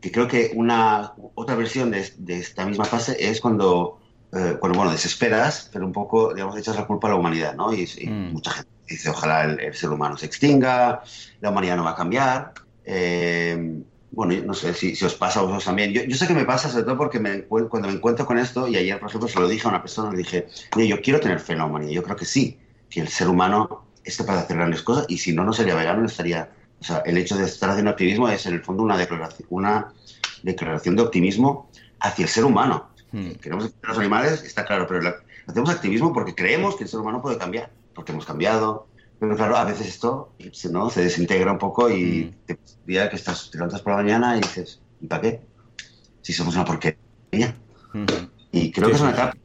que creo que una otra versión de, de esta misma fase es cuando eh, cuando, bueno, desesperas, pero un poco, digamos, echas la culpa a la humanidad, ¿no? Y, mm. mucha gente dice, ojalá el, ser humano se extinga, la humanidad no va a cambiar. Eh, bueno, no sé si, si, os pasa a vosotros también. Yo, yo, sé que me pasa, sobre todo porque me, cuando me encuentro con esto, y ayer, por ejemplo, se lo dije a una persona, le dije, yo quiero tener fe en la humanidad. Yo creo que sí, que el ser humano es capaz de hacer grandes cosas, y si no, no sería vegano, no estaría... O sea, el hecho de estar haciendo activismo es, en el fondo, una declaración, una declaración de optimismo hacia el ser humano. Hmm. Queremos que los animales, está claro, pero hacemos activismo porque creemos que el ser humano puede cambiar, porque hemos cambiado. Pero claro, a veces esto ¿no? se desintegra un poco y hmm. te día que estás, te levantas por la mañana y dices, ¿y para qué? Si somos una porquería. Hmm. Y creo que es una etapa.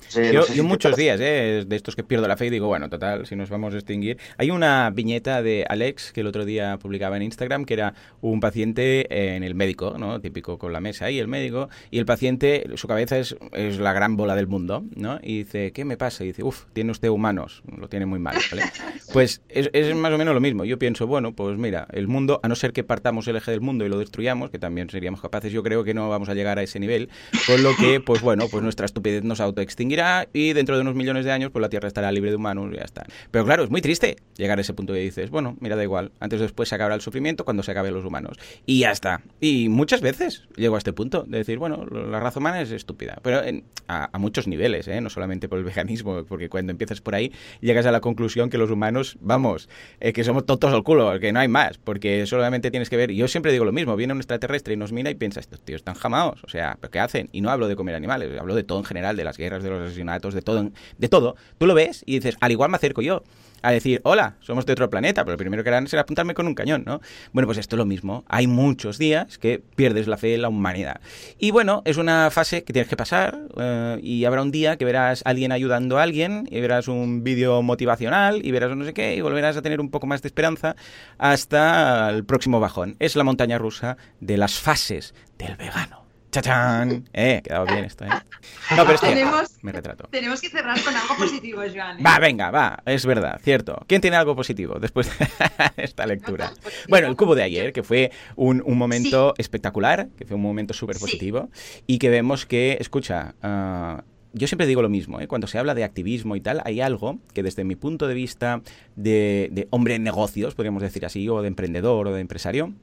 yo, muchos días, ¿eh? de estos que pierdo la fe y digo, bueno, total, si nos vamos a extinguir. Hay una viñeta de Alex que el otro día publicaba en Instagram que era un paciente en el médico, ¿no? Típico con la mesa y el médico. Y el paciente, su cabeza es, es la gran bola del mundo, ¿no? Y dice, ¿qué me pasa? Y dice, uff, tiene usted humanos, lo tiene muy mal, ¿vale? Pues es, es más o menos lo mismo. Yo pienso, bueno, pues mira, el mundo, a no ser que partamos el eje del mundo y lo destruyamos, que también seríamos capaces, yo creo que no vamos a llegar a ese nivel. Con lo que, pues bueno, pues nuestras estupidez nos autoextinguirá y dentro de unos millones de años pues la Tierra estará libre de humanos y ya está. Pero claro, es muy triste llegar a ese punto que dices, bueno, mira, da igual, antes o después se acabará el sufrimiento cuando se acaben los humanos. Y ya está. Y muchas veces llego a este punto de decir, bueno, la raza humana es estúpida, pero a, muchos niveles, ¿eh? no solamente por el veganismo, porque cuando empiezas por ahí llegas a la conclusión que los humanos, vamos, eh, que somos tontos al culo, que no hay más, porque solamente tienes que ver, yo siempre digo lo mismo, viene un extraterrestre y nos mira y piensa, estos tíos están jamados, o sea, ¿pero qué hacen? Y no hablo de comer animales, hablo de todo en general, de las guerras, de los asesinatos, de todo, de todo. Tú lo ves y dices, al igual me acerco yo a decir, hola, somos de otro planeta, pero lo primero que harán será apuntarme con un cañón, ¿no? Bueno, pues esto es lo mismo. Hay muchos días que pierdes la fe en la humanidad. Y bueno, es una fase que tienes que pasar eh, y habrá un día que verás a alguien ayudando a alguien y verás un vídeo motivacional y verás no sé qué y volverás a tener un poco más de esperanza hasta el próximo bajón. Es la montaña rusa de las fases del vegano. ¡Chachán! Eh, quedado bien esto, ¿eh? No, pero es que me retrato. Tenemos que cerrar con algo positivo, Joan. ¿eh? Va, venga, va, es verdad, cierto. ¿Quién tiene algo positivo después de esta lectura? Bueno, el cubo de ayer, que fue un, momento espectacular, que fue un momento súper positivo, y que vemos que, escucha, ah, yo siempre digo lo mismo, ¿eh? cuando se habla de activismo y tal, hay algo que desde mi punto de vista de, de hombre en negocios, podríamos decir así, o de emprendedor o de empresario,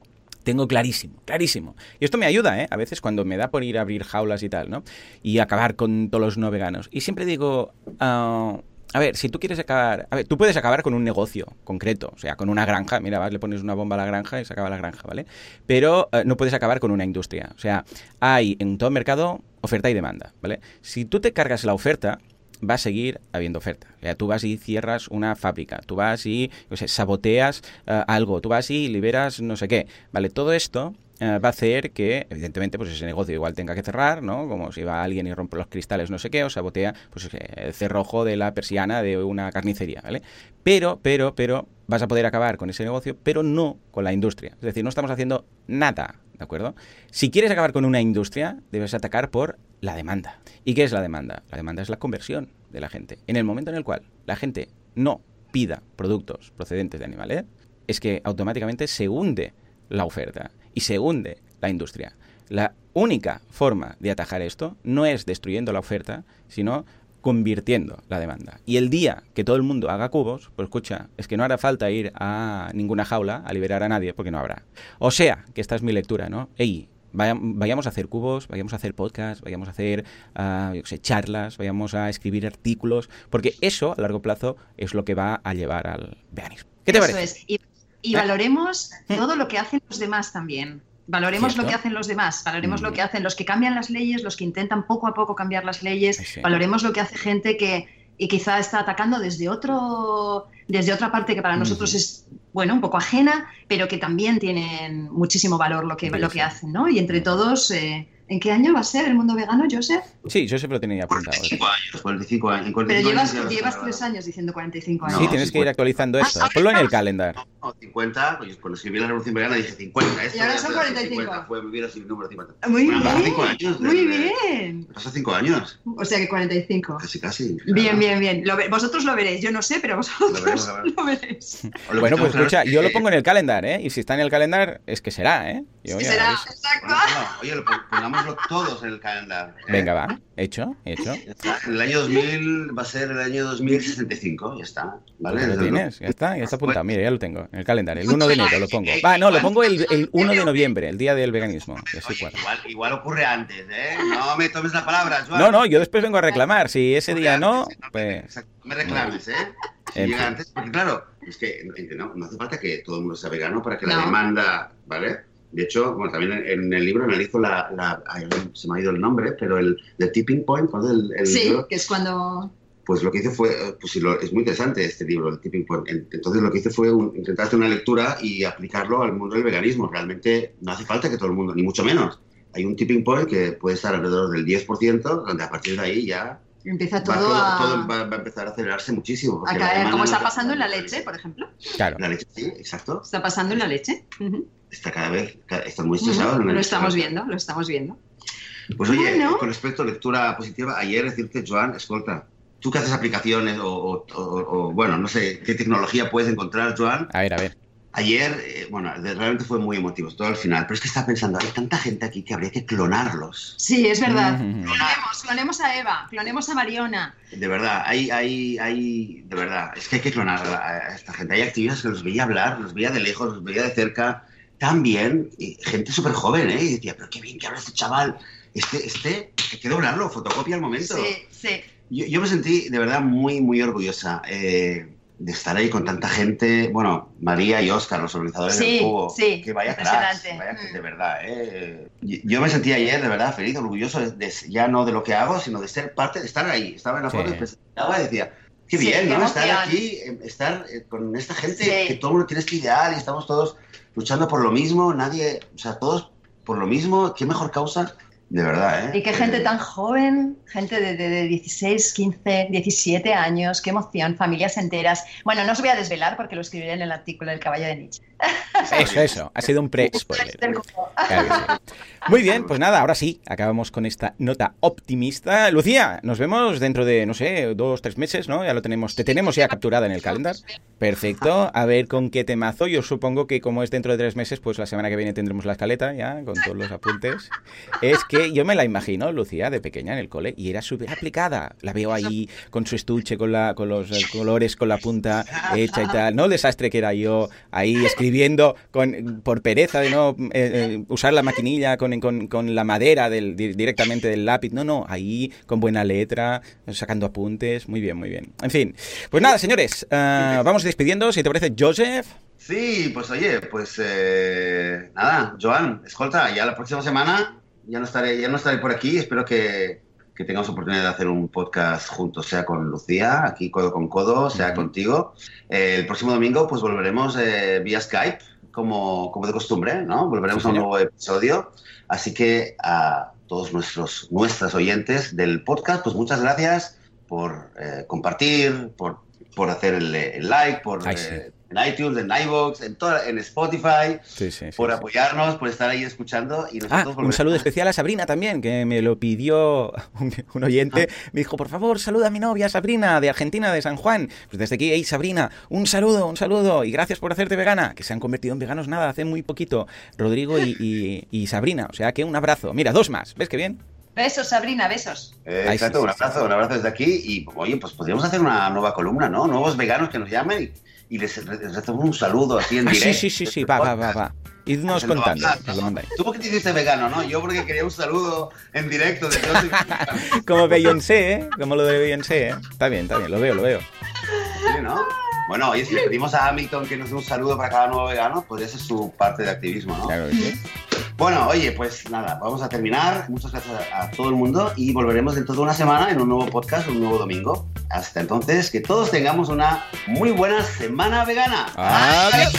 tengo clarísimo, clarísimo. Y esto me ayuda, ¿eh? A veces cuando me da por ir a abrir jaulas y tal, ¿no? Y acabar con todos los no veganos. Y siempre digo, ah, a ver, si tú quieres acabar, a ver, tú puedes acabar con un negocio concreto, o sea, con una granja, mira, vas, le pones una bomba a la granja y se acaba la granja, ¿vale? Pero eh, no puedes acabar con una industria, o sea, hay en todo mercado oferta y demanda, ¿vale? Si tú te cargas la oferta, va a seguir habiendo oferta. O tú vas y cierras una fábrica, tú vas y saboteas eh, algo, tú vas y liberas no sé qué. Vale, todo esto eh, va a hacer que, evidentemente, pues ese negocio igual tenga que cerrar, ¿no? Como si va alguien y rompe los cristales, no sé qué, o sabotea pues, el cerrojo de la persiana de una carnicería, ¿vale? Pero, pero, pero, vas a poder acabar con ese negocio, pero no con la industria. Es decir, no estamos haciendo nada, ¿de acuerdo? Si quieres acabar con una industria, debes atacar por la demanda. ¿Y qué es la demanda? La demanda es la conversión de la gente. En el momento en el cual la gente no pida productos procedentes de animales, es que automáticamente se hunde la oferta y se hunde la industria. La única forma de atajar esto no es destruyendo la oferta, sino convirtiendo la demanda. Y el día que todo el mundo haga cubos, pues escucha, es que no hará falta ir a ninguna jaula a liberar a nadie, porque no habrá. O sea, que esta es mi lectura, ¿no? Ey, vayamos a hacer cubos, vayamos a hacer podcasts, vayamos a hacer uh, sé, charlas, vayamos a escribir artículos, porque eso a largo plazo es lo que va a llevar al veganismo. ¿Qué te eso parece? Es. Y, valoremos ¿Eh? todo lo que hacen los demás también. Valoremos lo que hacen los demás, valoremos lo mm. que hacen los que cambian las leyes, los que intentan poco a poco cambiar las leyes, valoremos lo que hace gente que y quizá está atacando desde otro desde otra parte que para nosotros es bueno un poco ajena pero que también tienen muchísimo valor lo que lo que hacen no y entre todos eh, ¿En qué año va a ser el mundo vegano, Joseph? Sí, Joseph lo tenía apuntado. 45 años, 45 años. Pero llevas, llevas tres años diciendo 45 años. Sí, tienes que ir actualizando esto. Ponlo en el calendario. No, 50, pues cuando escribí la Revolución Vegana dije 50. Esto y ahora son 45. 50, fue vivir así el número 50. Muy bien. Pasa 5 años. Muy bien. Pasa 5 años. O sea que 45. Casi, casi. Bien, bien, bien. Lo, vosotros lo veréis. Yo no sé, pero vosotros lo, veremos, lo veréis. Bueno, pues escucha, yo lo pongo en el calendario, ¿eh? Y si está en el calendario, es que será, ¿eh? Yo, sí, será, exacto. Oye, pongámoslo todos en el calendario. ¿eh? Venga, va. Hecho, hecho. El año 2000 va a ser el año 2065, ya está. ¿Vale? Lo tienes, ya está, ya está apuntado. Mira, ya lo tengo en el calendario. El 1 de enero lo pongo. Va, no, lo pongo el, el 1 de noviembre, el día del veganismo. igual, igual ocurre antes, ¿eh? No me tomes la palabra, Joan. No, no, yo después vengo a reclamar. Si ese día no, pues. No me reclames, ¿eh? Si llega antes, porque claro, es que no, no hace falta que todo el mundo sea vegano para que la demanda, ¿vale? De hecho, bueno, también en el libro analizo la, la se me ha ido el nombre, pero el, el tipping point, el, el sí, que es cuando pues lo que hice fue, pues es muy interesante este libro, el Tipping Point. Entonces lo que hice fue intentar hacer una lectura y aplicarlo al mundo del veganismo. Realmente no hace falta que todo el mundo, ni mucho menos. Hay un tipping point que puede estar alrededor del 10%, donde a partir de ahí ya Empieza todo, va, a... va, a empezar a acelerarse muchísimo. A caer, como está pasando en la leche, por ejemplo. Claro. La leche, sí, exacto. Está pasando en la leche. Está cada vez, está muy estresado. Lo estamos viendo, lo estamos viendo. Pues oye, con respecto a lectura positiva, ayer decirte, Joan, escolta, tú que haces aplicaciones o, o, bueno, no sé, qué tecnología puedes encontrar, Joan. A ver, a ver. Ayer, eh, bueno, realmente fue muy emotivo, todo al final, pero es que estaba pensando, hay tanta gente aquí que habría que clonarlos. Sí, es verdad. Clonemos, clonemos a Eva, clonemos a Mariona. De verdad, hay, hay, hay, de verdad, es que hay que clonar a esta gente. Hay actividades que los veía hablar, los veía de lejos, los veía de cerca, tan bien, gente súper joven, ¿eh? Y decía, pero qué bien que habla este chaval. Este, este, hay que doblarlo, fotocopia al momento. Sí, sí. Yo, yo me sentí de verdad muy, muy orgullosa. Eh, de estar ahí con tanta gente. Bueno, María y Oscar, los organizadores del cubo. Sí, que vaya atrás, vaya, mm. de verdad. ¿eh? Yo me sentí ayer de verdad feliz, orgulloso, de, ya no de lo que hago, sino de ser parte, de estar ahí. Estaba en la foto y decía, qué bien, ¿no? Estar aquí, em, estar eh, con esta gente que todo el mundo tiene este ideal y estamos todos luchando por lo mismo, nadie, o sea, todos por lo mismo, qué mejor causa de verdad, ¿eh? Y qué gente tan joven, gente de, de, 16, 15, 17 años, qué emoción, familias enteras. Bueno, no os voy a desvelar porque lo escribiré en el artículo del caballo de Nietzsche. Eso, eso, ha sido un pre-spoiler. Muy bien, pues nada, ahora sí, acabamos con esta nota optimista. Lucía, nos vemos dentro de, no sé, dos, tres meses, ¿no? Ya lo tenemos, te tenemos ya capturada en el calendar. Perfecto, a ver con qué temazo. Yo supongo que como es dentro de tres meses, pues la semana que viene tendremos la escaleta ya, con todos los apuntes. Es que yo me la imagino, Lucía, de pequeña en el cole, y era súper aplicada. La veo ahí con su estuche, con, la, con los colores, con la punta hecha y tal. No el desastre que era yo ahí escribiendo con, por pereza de no eh, eh, usar la maquinilla con con, la madera del, directamente del lápiz. No, no, ahí con buena letra, sacando apuntes. Muy bien, muy bien. En fin, pues nada, señores, uh, vamos despidiendo. Si te parece, Joseph. Sí, pues oye, pues eh, nada, Joan, escolta, ya la próxima semana ya no estaré, ya no estaré por aquí. Espero que, que tengamos oportunidad de hacer un podcast juntos, sea con Lucía, aquí codo con codo, sea contigo. Eh, el próximo domingo, pues volveremos eh, vía Skype, como, como de costumbre, ¿no? Volveremos a un nuevo episodio. Así que a todos nuestros nuestras oyentes del podcast, pues muchas gracias por eh, compartir, por, por hacer el, like, por en iTunes, en iVoox, en, en Spotify, por apoyarnos, por estar ahí escuchando. Y ah, un saludo especial a Sabrina también, que me lo pidió un, oyente. Ah. Me dijo, por favor, saluda a mi novia Sabrina, de Argentina, de San Juan. Pues desde aquí, hey Sabrina, un saludo, un saludo, y gracias por hacerte vegana, que se han convertido en veganos nada, hace muy poquito, Rodrigo y, Sabrina. O sea que un abrazo. Mira, dos más, ¿ves qué bien? Besos, Sabrina, besos. Eh, exacto, un abrazo, un abrazo desde aquí. Y oye, pues podríamos hacer una nueva columna, ¿no? Nuevos veganos que nos llamen y les, les un saludo así en ah, directo. Sí, sí, sí, sí, va, va, va, va. Idnos contando, Tú porque te hiciste vegano, ¿no? Yo porque quería un saludo en directo de Como Beyoncé, ¿eh? Como lo de Beyoncé, ¿eh? Está bien, está bien, lo veo, lo veo. Sí, ¿no? Bueno, oye, si le pedimos a Hamilton que nos dé un saludo para cada nuevo vegano, pues esa es su parte de activismo, ¿no? Claro que sí. Bueno, oye, pues nada, vamos a terminar. Muchas gracias a, todo el mundo y volveremos dentro de una semana en un nuevo podcast, un nuevo domingo. Hasta entonces, que todos tengamos una muy buena semana vegana. Adiós.